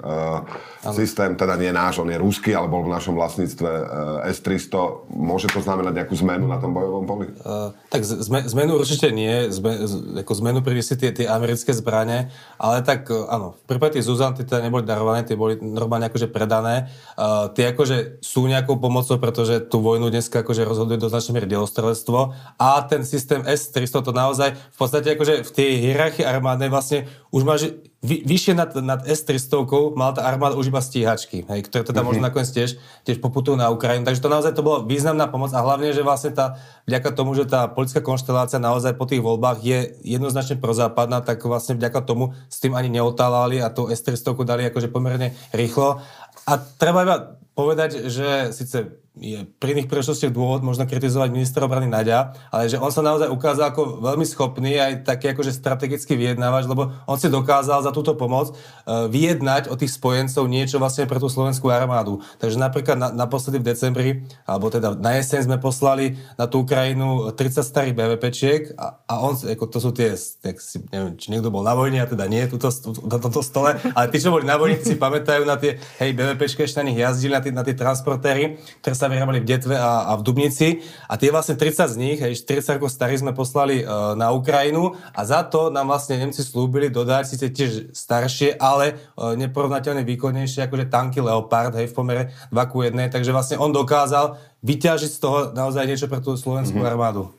uh, systém, teda nie náš, on je ruský, ale bol v našom vlastníctve uh, S-300. Môže to znamenať nejakú zmenu na tom bojovom poli? Uh, tak zme, zmenu určite nie, zme, ako zmenu priviesli tie, tie americké zbranie, ale tak uh, áno, v prípade tých Zuzan tie teda neboli darované, tie boli normálne akože predané. Uh, tie akože sú nejakou pomocou, pretože tú vojnu dneska akože rozhoduje do značnej miery delostrelectvo a ten systém S-300 to naozaj v podstate akože v tej hierarchii armádnej vlastne už máš vy, vyššie nad, nad S-300 mala tá armáda už iba stíhačky, hej, ktoré teda mm-hmm. možno nakoniec tiež, tiež poputujú na Ukrajinu. Takže to naozaj to bola významná pomoc a hlavne, že vlastne tá, vďaka tomu, že tá politická konštelácia naozaj po tých voľbách je jednoznačne prozápadná, tak vlastne vďaka tomu s tým ani neotálali a tú S-300 dali akože pomerne rýchlo. A treba iba povedať, že síce je pri iných príležitostiach dôvod možno kritizovať ministra obrany Naďa, ale že on sa naozaj ukázal ako veľmi schopný aj taký akože strategicky vyjednávač, lebo on si dokázal za túto pomoc uh, vyjednať od tých spojencov niečo vlastne pre tú slovenskú armádu. Takže napríklad na, naposledy v decembri, alebo teda na jeseň sme poslali na tú Ukrajinu 30 starých BVPčiek a, a on, ako to sú tie, tak si, neviem, či niekto bol na vojne a teda nie tuto, na tomto stole, ale tí, čo boli na vojne, si pamätajú na tie, hej, BVPčky ešte na nich jazdili, na tie, na tie transportéry, ktoré sa vyrábali v Detve a, a v Dubnici. A tie vlastne 30 z nich, hej, 40 rokov starých sme poslali uh, na Ukrajinu a za to nám vlastne Nemci slúbili dodať síce tiež staršie, ale uh, neporovnateľne výkonnejšie akože tanky Leopard, hej, v pomere 2 ku 1. Takže vlastne on dokázal vyťažiť z toho naozaj niečo pre tú slovenskú mm-hmm. armádu.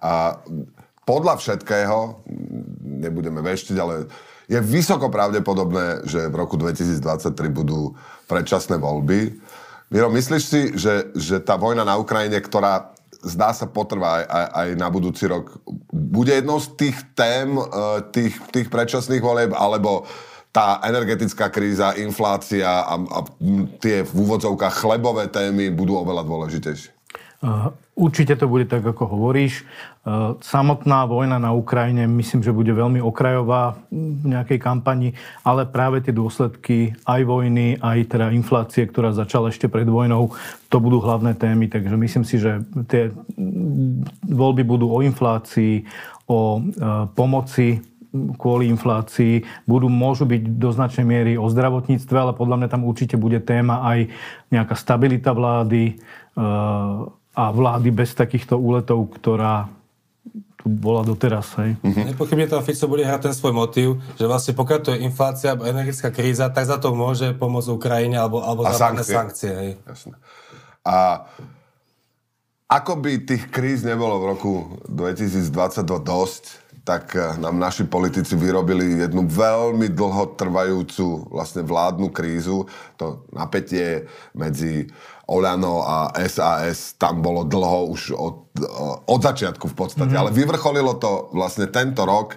A podľa všetkého, nebudeme veštiť, ale je vysoko pravdepodobné, že v roku 2023 budú predčasné voľby. Miro, myslíš si, že, že tá vojna na Ukrajine, ktorá zdá sa potrvá aj, aj, aj na budúci rok, bude jednou z tých tém e, tých, tých predčasných volieb, alebo tá energetická kríza, inflácia a, a tie v úvodzovkách chlebové témy budú oveľa dôležitejšie? Určite to bude tak, ako hovoríš. Samotná vojna na Ukrajine myslím, že bude veľmi okrajová v nejakej kampani, ale práve tie dôsledky aj vojny, aj teda inflácie, ktorá začala ešte pred vojnou, to budú hlavné témy. Takže myslím si, že tie voľby budú o inflácii, o pomoci kvôli inflácii, budú, môžu byť do značnej miery o zdravotníctve, ale podľa mňa tam určite bude téma aj nejaká stabilita vlády, a vlády bez takýchto úletov, ktorá tu bola doteraz. Hej. Mm-hmm. Nepochybne tam Fico bude hrať ten svoj motív, že vlastne pokiaľ to je inflácia alebo energetická kríza, tak za to môže pomôcť Ukrajine alebo, alebo západné sankcie. sankcie hej. Jasne. A ako by tých kríz nebolo v roku 2022 dosť, tak eh, nám naši politici vyrobili jednu veľmi dlho trvajúcu vlastne vládnu krízu. To napätie medzi Oľano a SAS tam bolo dlho už od, eh, od začiatku v podstate. Mm-hmm. Ale vyvrcholilo to vlastne tento rok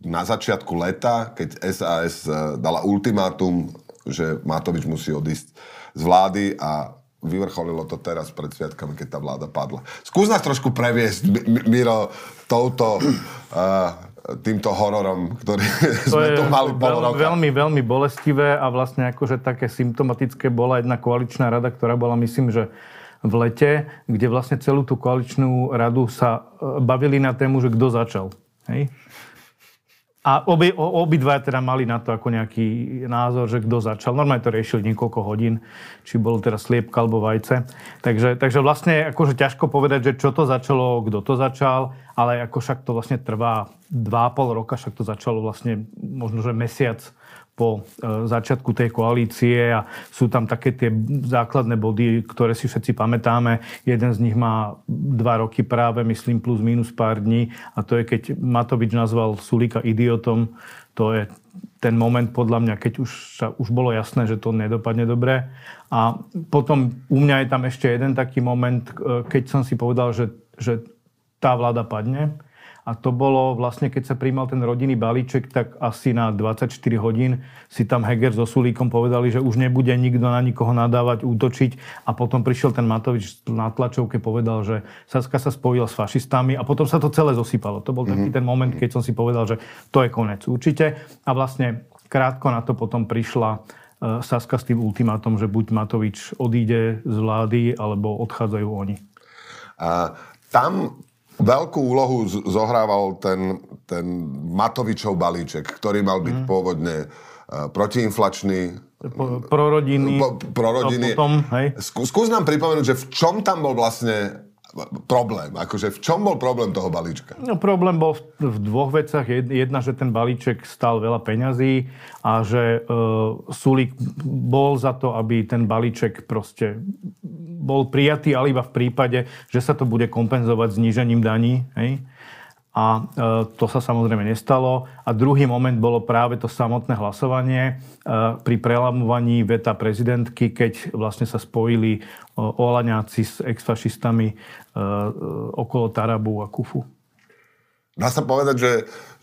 na začiatku leta, keď SAS dala ultimátum, že Matovič musí odísť z vlády a vyvrcholilo to teraz pred sviatkami, keď tá vláda padla. Skús nás trošku previesť, Miro, touto, uh, týmto hororom, ktorý to sme tu mali pol roka. Veľmi, veľmi bolestivé a vlastne akože také symptomatické bola jedna koaličná rada, ktorá bola, myslím, že v lete, kde vlastne celú tú koaličnú radu sa e, bavili na tému, že kto začal. Hej? A obi, obidva teda mali na to ako nejaký názor, že kto začal. Normálne to riešili niekoľko hodín, či bolo teraz sliepka alebo vajce. Takže, takže vlastne akože ťažko povedať, že čo to začalo, kto to začal, ale ako však to vlastne trvá 2,5 roka, však to začalo vlastne možno, že mesiac po e, začiatku tej koalície a sú tam také tie základné body, ktoré si všetci pamätáme. Jeden z nich má dva roky práve, myslím, plus minus pár dní a to je, keď Matovič nazval Sulika idiotom. To je ten moment podľa mňa, keď už, sa, už bolo jasné, že to nedopadne dobre. A potom u mňa je tam ešte jeden taký moment, e, keď som si povedal, že, že tá vláda padne a to bolo vlastne, keď sa príjmal ten rodinný balíček, tak asi na 24 hodín si tam Heger so Sulíkom povedali, že už nebude nikto na nikoho nadávať, útočiť. A potom prišiel ten Matovič na tlačovke, povedal, že Saska sa spojila s fašistami a potom sa to celé zosypalo. To bol taký mhm. ten moment, keď som si povedal, že to je konec určite. A vlastne krátko na to potom prišla e, Saska s tým ultimátom, že buď Matovič odíde z vlády, alebo odchádzajú oni. A tam Veľkú úlohu zohrával ten, ten Matovičov balíček, ktorý mal byť mm. pôvodne uh, protiinflačný. Po. Potom, hej. Skús nám pripomenúť, že v čom tam bol vlastne problém? Akože v čom bol problém toho balíčka? No, problém bol v dvoch veciach. Jedna, že ten balíček stal veľa peňazí a že e, Sulík bol za to, aby ten balíček proste bol prijatý, ale iba v prípade, že sa to bude kompenzovať znížením daní. Hej? A e, to sa samozrejme nestalo. A druhý moment bolo práve to samotné hlasovanie e, pri prelamovaní veta prezidentky, keď vlastne sa spojili e, Olaňáci s exfašistami okolo Tarabu a Kufu. Dá sa povedať, že,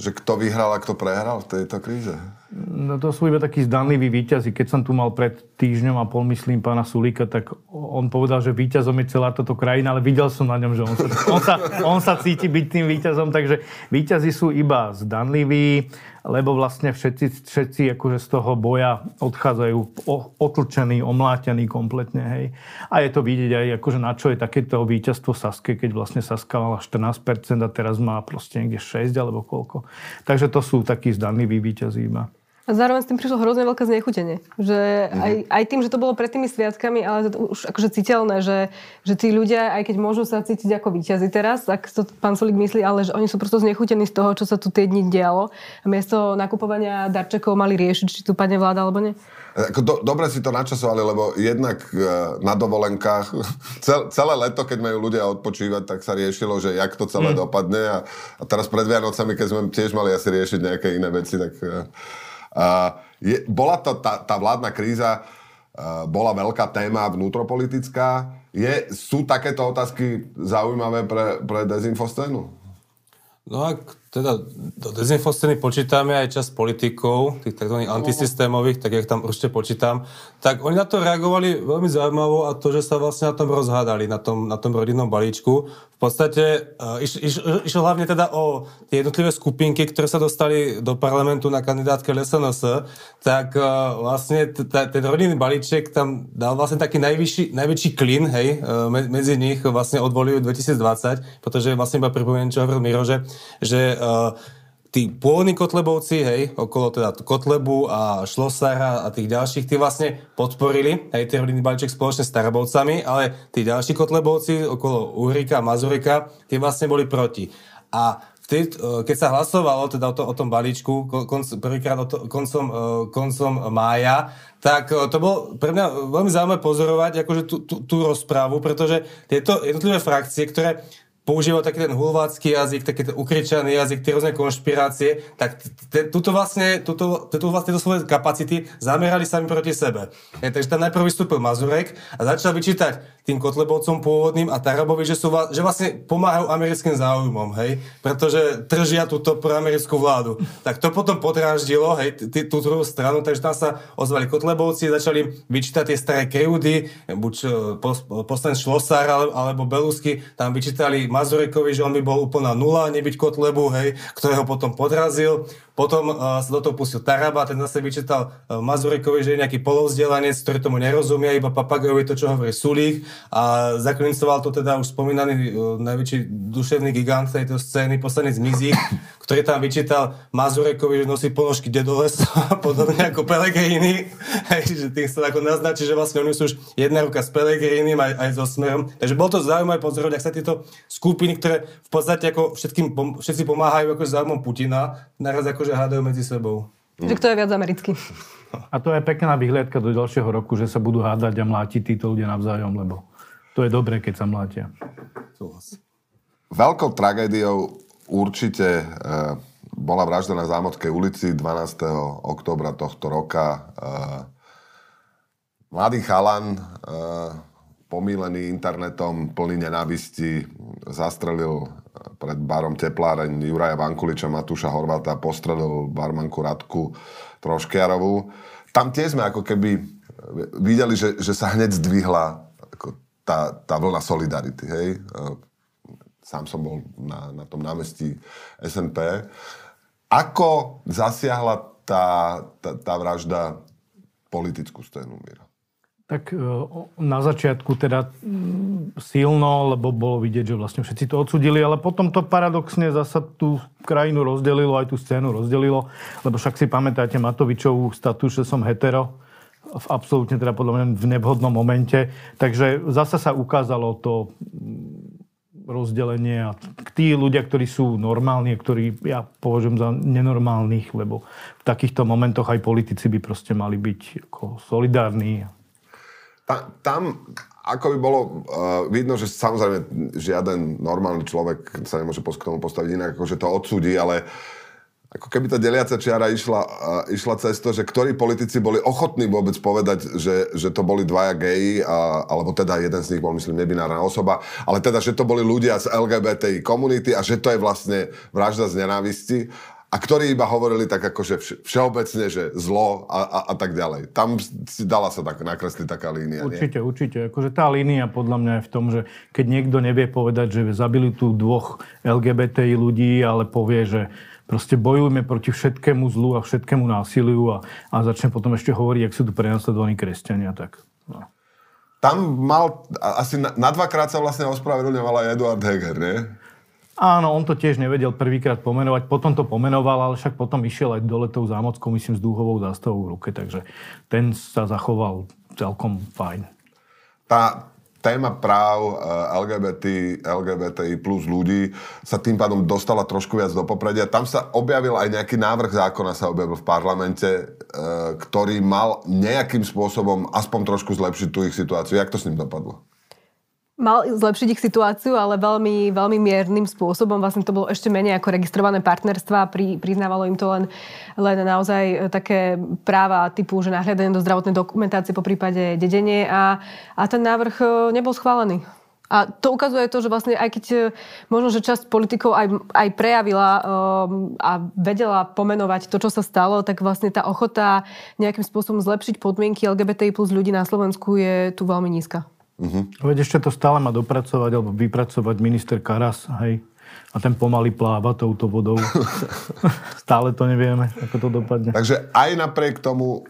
že kto vyhral a kto prehral v tejto kríze? No to sú iba takí zdanliví výťazí. Keď som tu mal pred týždňom a pol, myslím, pána Sulíka, tak on povedal, že výťazom je celá táto krajina, ale videl som na ňom, že on sa, on sa, on sa cíti byť tým výťazom, takže výťazí sú iba zdanliví lebo vlastne všetci, všetci akože z toho boja odchádzajú otlčení, omlátení kompletne. Hej. A je to vidieť aj, akože na čo je takéto víťazstvo Saske, keď vlastne Saska mala 14% a teraz má proste niekde 6 alebo koľko. Takže to sú takí zdanliví víťazí iba. A zároveň s tým prišlo hrozne veľké znechutenie. Že mm. aj, aj tým, že to bolo pred tými sviatkami, ale to už akože citeľné, že, že tí ľudia, aj keď môžu sa cítiť ako víťazi teraz, ak to pán Solik myslí, ale že oni sú prosto znechutení z toho, čo sa tu tie dni dialo. A miesto nakupovania darčekov mali riešiť, či tu padne vláda alebo nie. Do, dobre si to načasovali, lebo jednak e, na dovolenkách [LAUGHS] cel, celé leto, keď majú ľudia odpočívať, tak sa riešilo, že jak to celé mm. dopadne. A, a teraz pred Vianocami, keď sme tiež mali asi riešiť nejaké iné veci, tak e, je, bola to tá, tá vládna kríza, bola veľká téma vnútropolitická. Je, sú takéto otázky zaujímavé pre, pre dezinfoscénu? No ak teda do dezinfoscény počítame aj čas politikov, tých tzv. antisystémových, tak jak tam určite počítam, tak oni na to reagovali veľmi zaujímavo a to, že sa vlastne na tom rozhádali, na tom, na tom rodinnom balíčku. V podstate uh, iš, iš, išlo hlavne teda o tie jednotlivé skupinky, ktoré sa dostali do parlamentu na kandidátke LSNS, tak uh, vlastne ten rodinný balíček tam dal vlastne taký najvyšší, najväčší klin, hej, uh, medzi nich vlastne od 2020, pretože vlastne iba pripomeniem, čo hovoril Miro, že, že tí pôvodní Kotlebovci, hej, okolo teda Kotlebu a Šlosara a tých ďalších, tí vlastne podporili, hej, ten rodinný balíček spoločne s Tarabovcami, ale tí ďalší Kotlebovci okolo Uhrika a Mazurika, tí vlastne boli proti. A vtedy, e, keď sa hlasovalo teda o, to, o tom balíčku konc, prvýkrát o to, koncom, e, koncom mája, tak to bolo pre mňa veľmi zaujímavé pozorovať akože tú, tú, tú rozprávu, pretože tieto jednotlivé frakcie, ktoré používajú taký ten hulvácky jazyk, taký ten ukričaný jazyk, tie rôzne konšpirácie, tak tuto vlastne, tuto, vlastne to svoje kapacity zamerali sami proti sebe. Je, takže tam najprv vystúpil Mazurek a začal vyčítať tým Kotlebovcom pôvodným a Tarabovi, že, sú, že vlastne pomáhajú americkým záujmom, hej, pretože tržia túto proamerickú vládu. Tak to potom podráždilo, hej, tú druhú stranu, takže tam sa ozvali Kotlebovci, začali vyčítať tie staré kreudy, buď e, poslanec Šlosár alebo Belusky, tam vyčítali Mazurekovi, že on by bol úplná nula, nebyť Kotlebu, hej, ktorého potom podrazil. Potom uh, sa do toho pustil Taraba, ten zase vyčítal uh, Mazurekovi, že je nejaký polovzdelanec, ktorý tomu nerozumie, iba papagojovi to, čo hovorí Sulík. A zakoncoval to teda už spomínaný uh, najväčší duševný gigant tejto scény, poslanec Mizík, ktorý tam vyčítal Mazurekovi, že nosí ponožky dedoles, [LAUGHS] podobne ako Pelegrini. [LAUGHS] Hej, že tým sa ako naznačí, že vlastne oni sú už jedna ruka s Pelegrinim aj, aj so Smerom. Takže bol to zaujímavé pozorovať, ak sa tieto skupiny, ktoré v podstate ako všetkým, všetci pomáhajú ako záujmom Putina, naraz ako akože hádajú medzi sebou. Že kto je viac americký. A to je pekná vyhliadka do ďalšieho roku, že sa budú hádať a mlátiť títo ľudia navzájom, lebo to je dobré, keď sa mlátia. Veľkou tragédiou určite e, bola vražda na Zámodskej ulici 12. októbra tohto roka. E, mladý chalan, e, pomílený internetom, plný nenávisti, zastrelil pred barom Tepláreň Juraja Vankuliča, Matúša Horváta postrelil barmanku Radku Troškiarovú. Tam tiež sme ako keby videli, že, že sa hneď zdvihla ako tá, tá vlna solidarity. Hej? Sám som bol na, na tom námestí SNP. Ako zasiahla tá, tá, tá vražda politickú scénu, Mira? Tak e, na začiatku teda silno, lebo bolo vidieť, že vlastne všetci to odsudili, ale potom to paradoxne zasa tú krajinu rozdelilo, aj tú scénu rozdelilo, lebo však si pamätáte Matovičovú status, že som hetero, v absolútne teda podľa mňa v nevhodnom momente. Takže zasa sa ukázalo to rozdelenie a tí ľudia, ktorí sú normálni, ktorí ja považujem za nenormálnych, lebo v takýchto momentoch aj politici by proste mali byť ako solidárni ta, tam ako by bolo uh, vidno, že samozrejme žiaden normálny človek sa nemôže k tomu postaviť inak, ako že to odsúdi, ale ako keby tá deliaca čiara išla, uh, išla cez to, že ktorí politici boli ochotní vôbec povedať, že, že to boli dvaja geji, a, alebo teda jeden z nich bol, myslím, nebinárna osoba, ale teda, že to boli ľudia z LGBTI komunity a že to je vlastne vražda z nenávisti a ktorí iba hovorili tak akože všeobecne, že zlo a, a, a tak ďalej. Tam si dala sa tak nakresliť taká línia. Určite, nie? určite. Akože tá línia podľa mňa je v tom, že keď niekto nevie povedať, že zabili tu dvoch LGBTI ľudí, ale povie, že proste bojujeme proti všetkému zlu a všetkému násiliu a, a začne potom ešte hovoriť, ak sú tu prenasledovaní kresťania, tak... No. Tam mal, asi na, na dvakrát sa vlastne ospravedlňoval aj Eduard Heger, nie? Áno, on to tiež nevedel prvýkrát pomenovať, potom to pomenoval, ale však potom išiel aj dole tou zámockou, myslím, s dúhovou zástavou v ruke, takže ten sa zachoval celkom fajn. Tá téma práv eh, LGBT, LGBTI plus ľudí sa tým pádom dostala trošku viac do popredia. Tam sa objavil aj nejaký návrh zákona, sa objavil v parlamente, eh, ktorý mal nejakým spôsobom aspoň trošku zlepšiť tú ich situáciu. Jak to s ním dopadlo? Mal zlepšiť ich situáciu, ale veľmi, veľmi miernym spôsobom. Vlastne to bolo ešte menej ako registrované partnerstva. Pri, priznávalo im to len, len naozaj také práva typu, že nahliadanie do zdravotnej dokumentácie po prípade dedenie a, a ten návrh e, nebol schválený. A to ukazuje to, že vlastne aj keď e, možno, že časť politikov aj, aj prejavila um, a vedela pomenovať to, čo sa stalo, tak vlastne tá ochota nejakým spôsobom zlepšiť podmienky LGBTI plus ľudí na Slovensku je tu veľmi nízka. Uh-huh. Veď ešte to stále má dopracovať alebo vypracovať minister Karas, hej. A ten pomaly pláva touto vodou. [LAUGHS] stále to nevieme, ako to dopadne. Takže aj napriek tomu,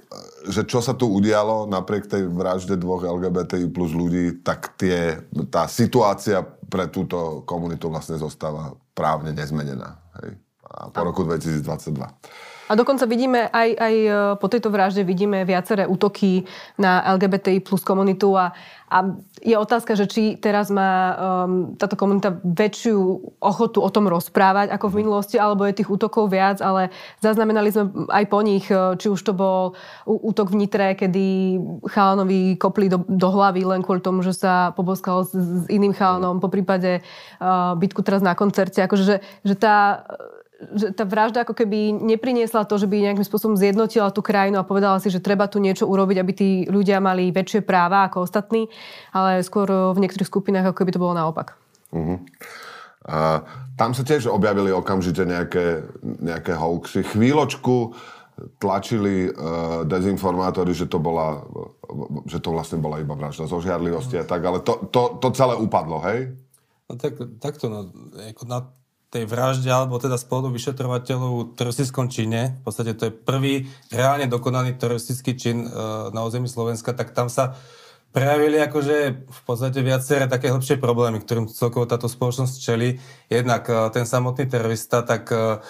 že čo sa tu udialo, napriek tej vražde dvoch LGBTI plus ľudí, tak tie, tá situácia pre túto komunitu vlastne zostáva právne nezmenená. Hej. A po roku 2022. A A dokonca vidíme aj, aj e, po tejto vražde vidíme viaceré útoky na LGBTI plus komunitu a, a je otázka, že či teraz má um, táto komunita väčšiu ochotu o tom rozprávať ako v minulosti, alebo je tých útokov viac, ale zaznamenali sme aj po nich, e, či už to bol útok v Nitre, kedy chalanovi kopli do, do hlavy len kvôli tomu, že sa poboskal s, s iným chalanom, po prípade uh, bytku teraz na koncerte. Akože, že, že tá že tá vražda ako keby nepriniesla to, že by nejakým spôsobom zjednotila tú krajinu a povedala si, že treba tu niečo urobiť, aby tí ľudia mali väčšie práva ako ostatní, ale skôr v niektorých skupinách ako keby to bolo naopak. Uh-huh. A tam sa tiež objavili okamžite nejaké, nejaké hoaxy. Chvíľočku tlačili uh, dezinformátori, že to, bola, že to vlastne bola iba vražda zo žiarlivosti a tak, ale to, to, to celé upadlo, hej? No tak, takto, no, ako na tej vražde, alebo teda spolu vyšetrovateľov v teroristickom čine, v podstate to je prvý reálne dokonaný teroristický čin e, na území Slovenska, tak tam sa prejavili akože v podstate viaceré také hĺbšie problémy, ktorým celkovo táto spoločnosť čeli. Jednak e, ten samotný terorista, tak e,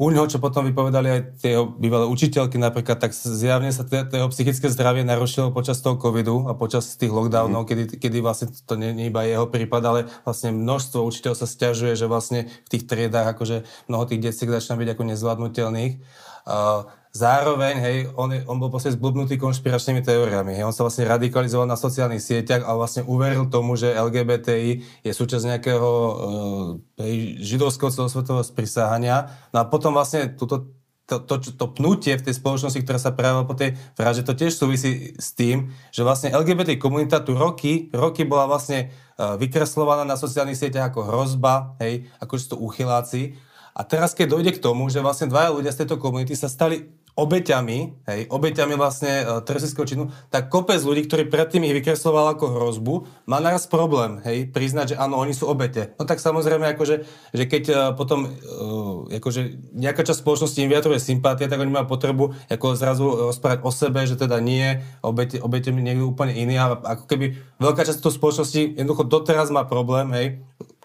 u ňoho, čo potom vypovedali aj tie bývalé učiteľky napríklad, tak zjavne sa jeho psychické zdravie narušilo počas toho covidu a počas tých lockdownov, mm. kedy, kedy vlastne to nie, nie iba jeho prípad, ale vlastne množstvo učiteľov sa stiažuje, že vlastne v tých triedách akože mnoho tých detí začína byť ako nezvládnutelných. Uh, Zároveň, hej, on, on bol proste zblbnutý konšpiračnými teóriami. Hej. On sa vlastne radikalizoval na sociálnych sieťach a vlastne uveril tomu, že LGBTI je súčasť nejakého hej, židovského celosvetového sprisahania. No a potom vlastne túto to, to, to pnutie v tej spoločnosti, ktorá sa prejavila po tej vražde, to tiež súvisí s tým, že vlastne LGBT komunita tu roky, roky bola vlastne uh, vykreslovaná na sociálnych sieťach ako hrozba, hej, ako sú to uchyláci. A teraz, keď dojde k tomu, že vlastne dvaja ľudia z tejto komunity sa stali obeťami, hej, obeťami vlastne uh, teroristického činu, tak kopec ľudí, ktorí predtým ich vykresloval ako hrozbu, má naraz problém, hej, priznať, že áno, oni sú obete. No tak samozrejme, akože, že keď uh, potom uh, akože nejaká časť spoločnosti im vyjadruje sympatia, tak oni majú potrebu ako zrazu rozprávať o sebe, že teda nie, obete, obete niekto úplne iný a ako keby veľká časť toho spoločnosti jednoducho doteraz má problém, hej,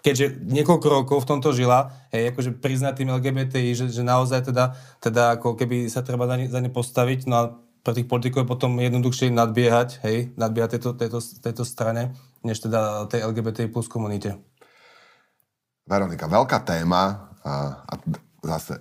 keďže niekoľko rokov v tomto žila, hej, akože priznať tým LGBTI, že, že naozaj teda, teda ako keby sa treba za ne, za ne postaviť, no a pre tých politikov je potom jednoduchšie nadbiehať, hej, nadbiehať tejto, tejto, tejto strane, než teda tej LGBTI plus komunite. Veronika, veľká téma a, a zase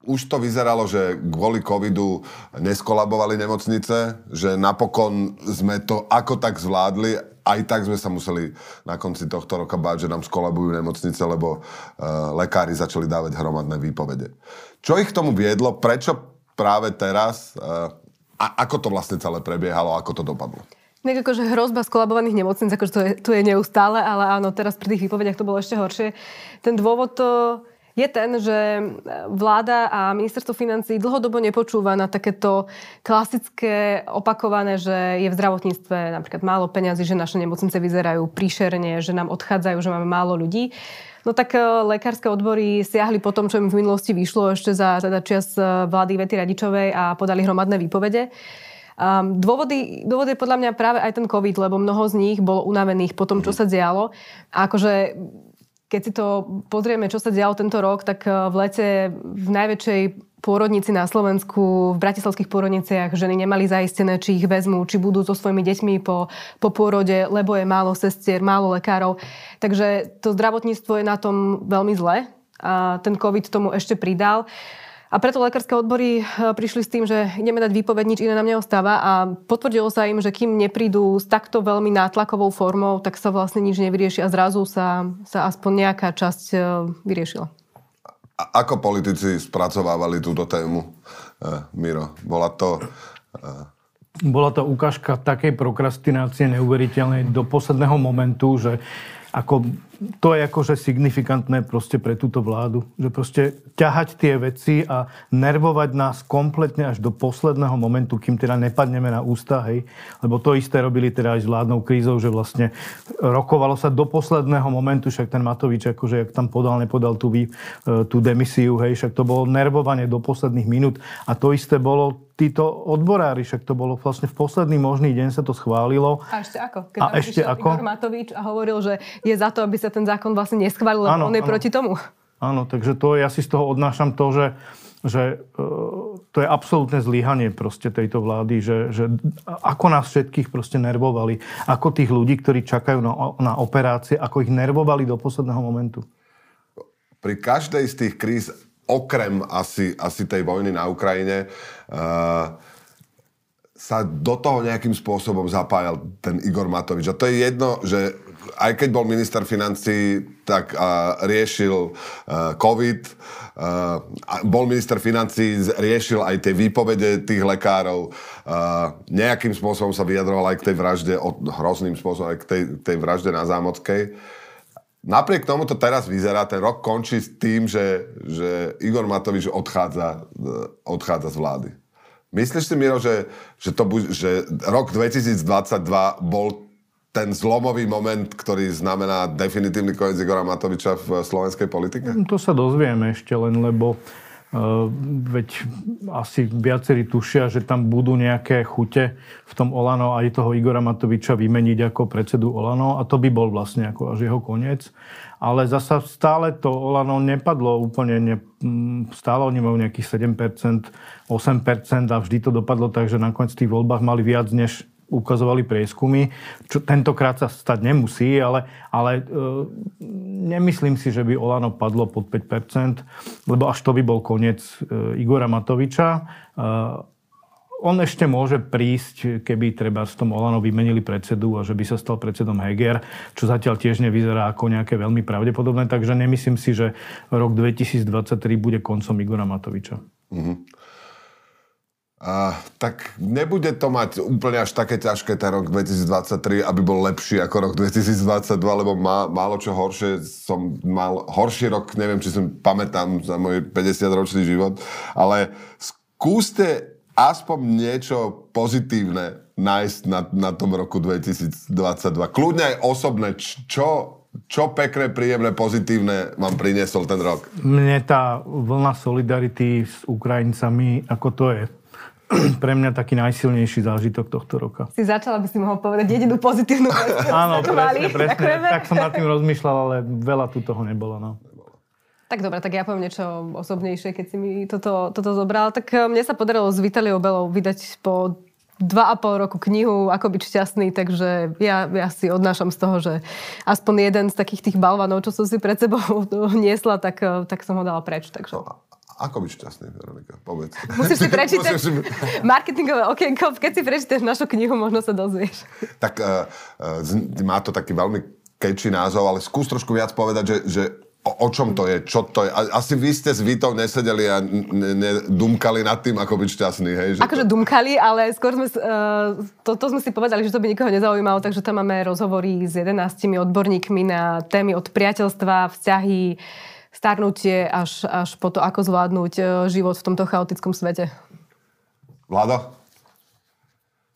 už to vyzeralo, že kvôli covidu neskolabovali nemocnice, že napokon sme to ako tak zvládli aj tak sme sa museli na konci tohto roka báť, že nám skolabujú nemocnice, lebo uh, lekári začali dávať hromadné výpovede. Čo ich k tomu viedlo? Prečo práve teraz? Uh, a ako to vlastne celé prebiehalo? Ako to dopadlo? Tak akože hrozba skolabovaných nemocníc, akože to je, to je neustále, ale áno, teraz pri tých výpovediach to bolo ešte horšie. Ten dôvod to je ten, že vláda a ministerstvo financí dlhodobo nepočúva na takéto klasické opakované, že je v zdravotníctve napríklad málo peňazí, že naše nemocnice vyzerajú príšerne, že nám odchádzajú, že máme málo ľudí. No tak e, lekárske odbory siahli po tom, čo im v minulosti vyšlo ešte za teda čias e, vlády Vety Radičovej a podali hromadné výpovede. Um, dôvody, dôvod je podľa mňa práve aj ten COVID, lebo mnoho z nich bolo unavených po tom, čo sa dialo. A akože keď si to pozrieme, čo sa dialo tento rok, tak eh, v lete v najväčšej pôrodnici na Slovensku, v bratislavských pôrodniciach ženy nemali zaistené, či ich vezmú, či budú so svojimi deťmi po, po pôrode, lebo je málo sestier, málo lekárov. Takže to zdravotníctvo je na tom veľmi zle a ten COVID tomu ešte pridal. A preto lekárske odbory eh, prišli s tým, že ideme dať výpoveď, nič iné nám neostáva a potvrdilo sa im, že kým neprídu s takto veľmi nátlakovou formou, tak sa vlastne nič nevyrieši a zrazu sa, sa aspoň nejaká časť eh, vyriešila. A ako politici spracovávali túto tému, eh, Miro? Bola to... Bola to ukážka takej prokrastinácie neuveriteľnej do posledného momentu, že ako to je akože signifikantné proste pre túto vládu. Že proste ťahať tie veci a nervovať nás kompletne až do posledného momentu, kým teda nepadneme na ústa, hej. Lebo to isté robili teda aj s vládnou krízou, že vlastne rokovalo sa do posledného momentu, však ten Matovič akože jak tam podal, nepodal tú, e, tú demisiu, hej, však to bolo nervovanie do posledných minút a to isté bolo títo odborári, však to bolo vlastne v posledný možný deň sa to schválilo. A ešte ako? Keď a ešte ako? Igor Matovič a hovoril, že je za to, aby sa ten zákon vlastne neschválil, lebo on je áno. proti tomu. Áno, takže to ja si z toho odnášam to, že že to je absolútne zlyhanie proste tejto vlády, že, že ako nás všetkých proste nervovali, ako tých ľudí, ktorí čakajú na, na operácie, ako ich nervovali do posledného momentu. Pri každej z tých kríz, okrem asi, asi tej vojny na Ukrajine, uh, sa do toho nejakým spôsobom zapájal ten Igor Matovič. A to je jedno, že aj keď bol minister financí, tak uh, riešil uh, COVID, uh, bol minister financí, riešil aj tie výpovede tých lekárov, uh, nejakým spôsobom sa vyjadroval aj k tej vražde, od, hrozným spôsobom aj k tej, tej vražde na Zámockej. Napriek tomu to teraz vyzerá, ten rok končí s tým, že, že Igor Matovič odchádza, odchádza z vlády. Myslíš si, Miro, že, že, to bu- že rok 2022 bol ten zlomový moment, ktorý znamená definitívny koniec Igora Matoviča v slovenskej politike? To sa dozvieme ešte len, lebo uh, veď asi viacerí tušia, že tam budú nejaké chute v tom Olano aj toho Igora Matoviča vymeniť ako predsedu Olano a to by bol vlastne ako až jeho koniec ale zasa stále to Olano nepadlo úplne, ne, mm, stále oni majú nejakých 7%, 8% a vždy to dopadlo tak, že nakoniec v tých voľbách mali viac, než ukazovali prieskumy, čo tentokrát sa stať nemusí, ale, ale e, nemyslím si, že by Olano padlo pod 5%, lebo až to by bol koniec e, Igora Matoviča. E, on ešte môže prísť, keby treba s tom Olano vymenili predsedu a že by sa stal predsedom Heger, čo zatiaľ tiež nevyzerá ako nejaké veľmi pravdepodobné, takže nemyslím si, že rok 2023 bude koncom Igora Matoviča. Mm-hmm. Uh, tak nebude to mať úplne až také ťažké ten rok 2023, aby bol lepší ako rok 2022, lebo má, málo čo horšie. Som mal horší rok, neviem, či som pamätám za môj 50-ročný život, ale skúste aspoň niečo pozitívne nájsť na, na tom roku 2022. Kľudne aj osobné, čo, čo pekné, príjemné, pozitívne vám priniesol ten rok? Mne tá vlna solidarity s Ukrajincami, ako to je [CLEARS THROAT] pre mňa taký najsilnejší zážitok tohto roka. Si začala by si mohol povedať jedinú pozitívnu vec. Áno, presne, presne. Tak som nad tým rozmýšľal, ale veľa tu toho nebolo. No. Tak dobre, tak ja poviem niečo osobnejšie, keď si mi toto, toto zobral. Tak eh, mne sa podarilo s Vitaliou Belou vydať po dva a pol roku knihu Ako byť šťastný, takže ja, ja si odnášam z toho, že aspoň jeden z takých tých balvanov, čo som si pred sebou [LAUGHS] niesla, tak, eh, tak som ho dala preč. Takže... Ako byť šťastný, Veronika? Povedz. Musíš si [LAUGHS] prečítať si... marketingové okienko, keď si prečítaš našu knihu, možno sa dozvieš. Tak uh, uh, má to taký veľmi catchy názov, ale skús trošku viac povedať, že, že O, o čom to je? Čo to je? Asi vy ste s Vitou nesedeli a dumkali nad tým, ako byť šťastný, hej? Že akože to... dumkali, ale skôr sme, uh, to, to sme si povedali, že to by nikoho nezaujímalo, takže tam máme rozhovory s 11 odborníkmi na témy od priateľstva, vzťahy, starnutie až, až po to, ako zvládnuť uh, život v tomto chaotickom svete. Vlado?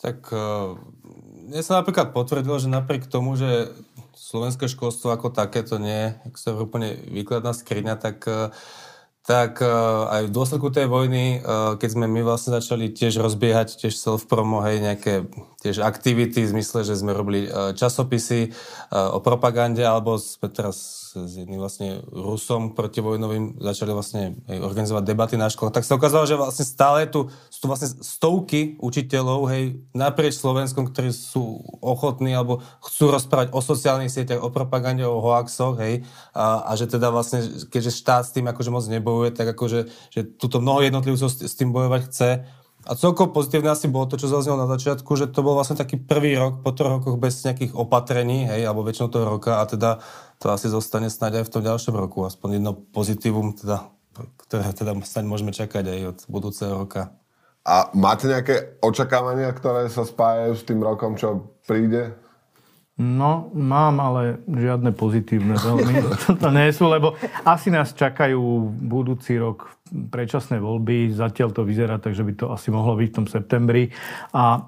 Tak uh, mne sa napríklad potvrdilo, že napriek tomu, že slovenské školstvo ako takéto nie, ak sa úplne výkladná skriňa, tak uh, tak aj v dôsledku tej vojny, keď sme my vlastne začali tiež rozbiehať tiež self-promo, hej, nejaké tiež aktivity v zmysle, že sme robili časopisy o propagande, alebo sme teraz s jedným vlastne Rusom protivojnovým začali vlastne organizovať debaty na školách, tak sa ukázalo, že vlastne stále tu sú tu vlastne stovky učiteľov, hej, naprieč Slovenskom, ktorí sú ochotní alebo chcú rozprávať o sociálnych sieťach, o propagande, o hoaxoch, hej, a, a že teda vlastne, keďže štát s tým akože moc nebojuje, tak akože, že túto mnoho jednotlivcov s tým bojovať chce, a celkovo pozitívne asi bolo to, čo zaznelo na začiatku, že to bol vlastne taký prvý rok po troch rokoch bez nejakých opatrení, hej, alebo väčšinou toho roka a teda to asi zostane snáď aj v tom ďalšom roku. Aspoň jedno pozitívum, teda, ktoré teda snáď môžeme čakať aj od budúceho roka. A máte nejaké očakávania, ktoré sa spájajú s tým rokom, čo príde? No, mám, ale žiadne pozitívne veľmi. [LAUGHS] to nie sú, lebo asi nás čakajú budúci rok predčasné voľby. Zatiaľ to vyzerá tak, že by to asi mohlo byť v tom septembri. A e,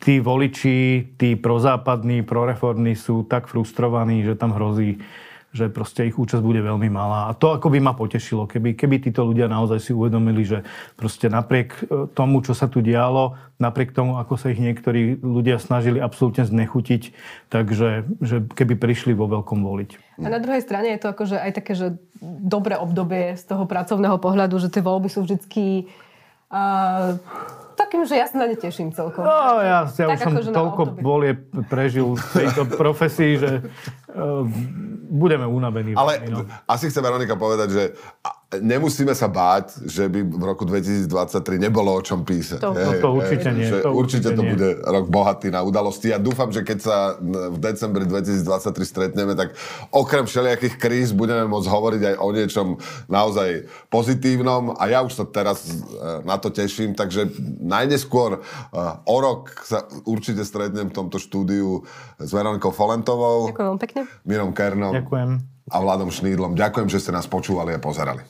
tí voliči, tí prozápadní, proreformní sú tak frustrovaní, že tam hrozí že proste ich účasť bude veľmi malá. A to ako by ma potešilo, keby, keby títo ľudia naozaj si uvedomili, že proste napriek e, tomu, čo sa tu dialo, napriek tomu, ako sa ich niektorí ľudia snažili absolútne znechutiť, takže že keby prišli vo veľkom voliť. A na druhej strane je to akože aj také, že dobré obdobie z toho pracovného pohľadu, že tie voľby sú vždycky uh, takým, že ja sa na ne teším celkom. No, ja, ja už som toľko volie prežil v tejto profesii, že uh, budeme unavení. Ale no. asi chce Veronika povedať, že nemusíme sa báť, že by v roku 2023 nebolo o čom písať. To, no, to určite nie. To určite, určite to nie. bude rok bohatý na udalosti. Ja dúfam, že keď sa v decembri 2023 stretneme, tak okrem všelijakých kríz budeme môcť hovoriť aj o niečom naozaj pozitívnom a ja už sa teraz e, na to teším, takže najneskôr e, o rok sa určite stretnem v tomto štúdiu s Veronikou Folentovou. Ďakujem pekne. Mirom Kernom. Ďakujem a Vladom Šnídlom. Ďakujem, že ste nás počúvali a pozerali.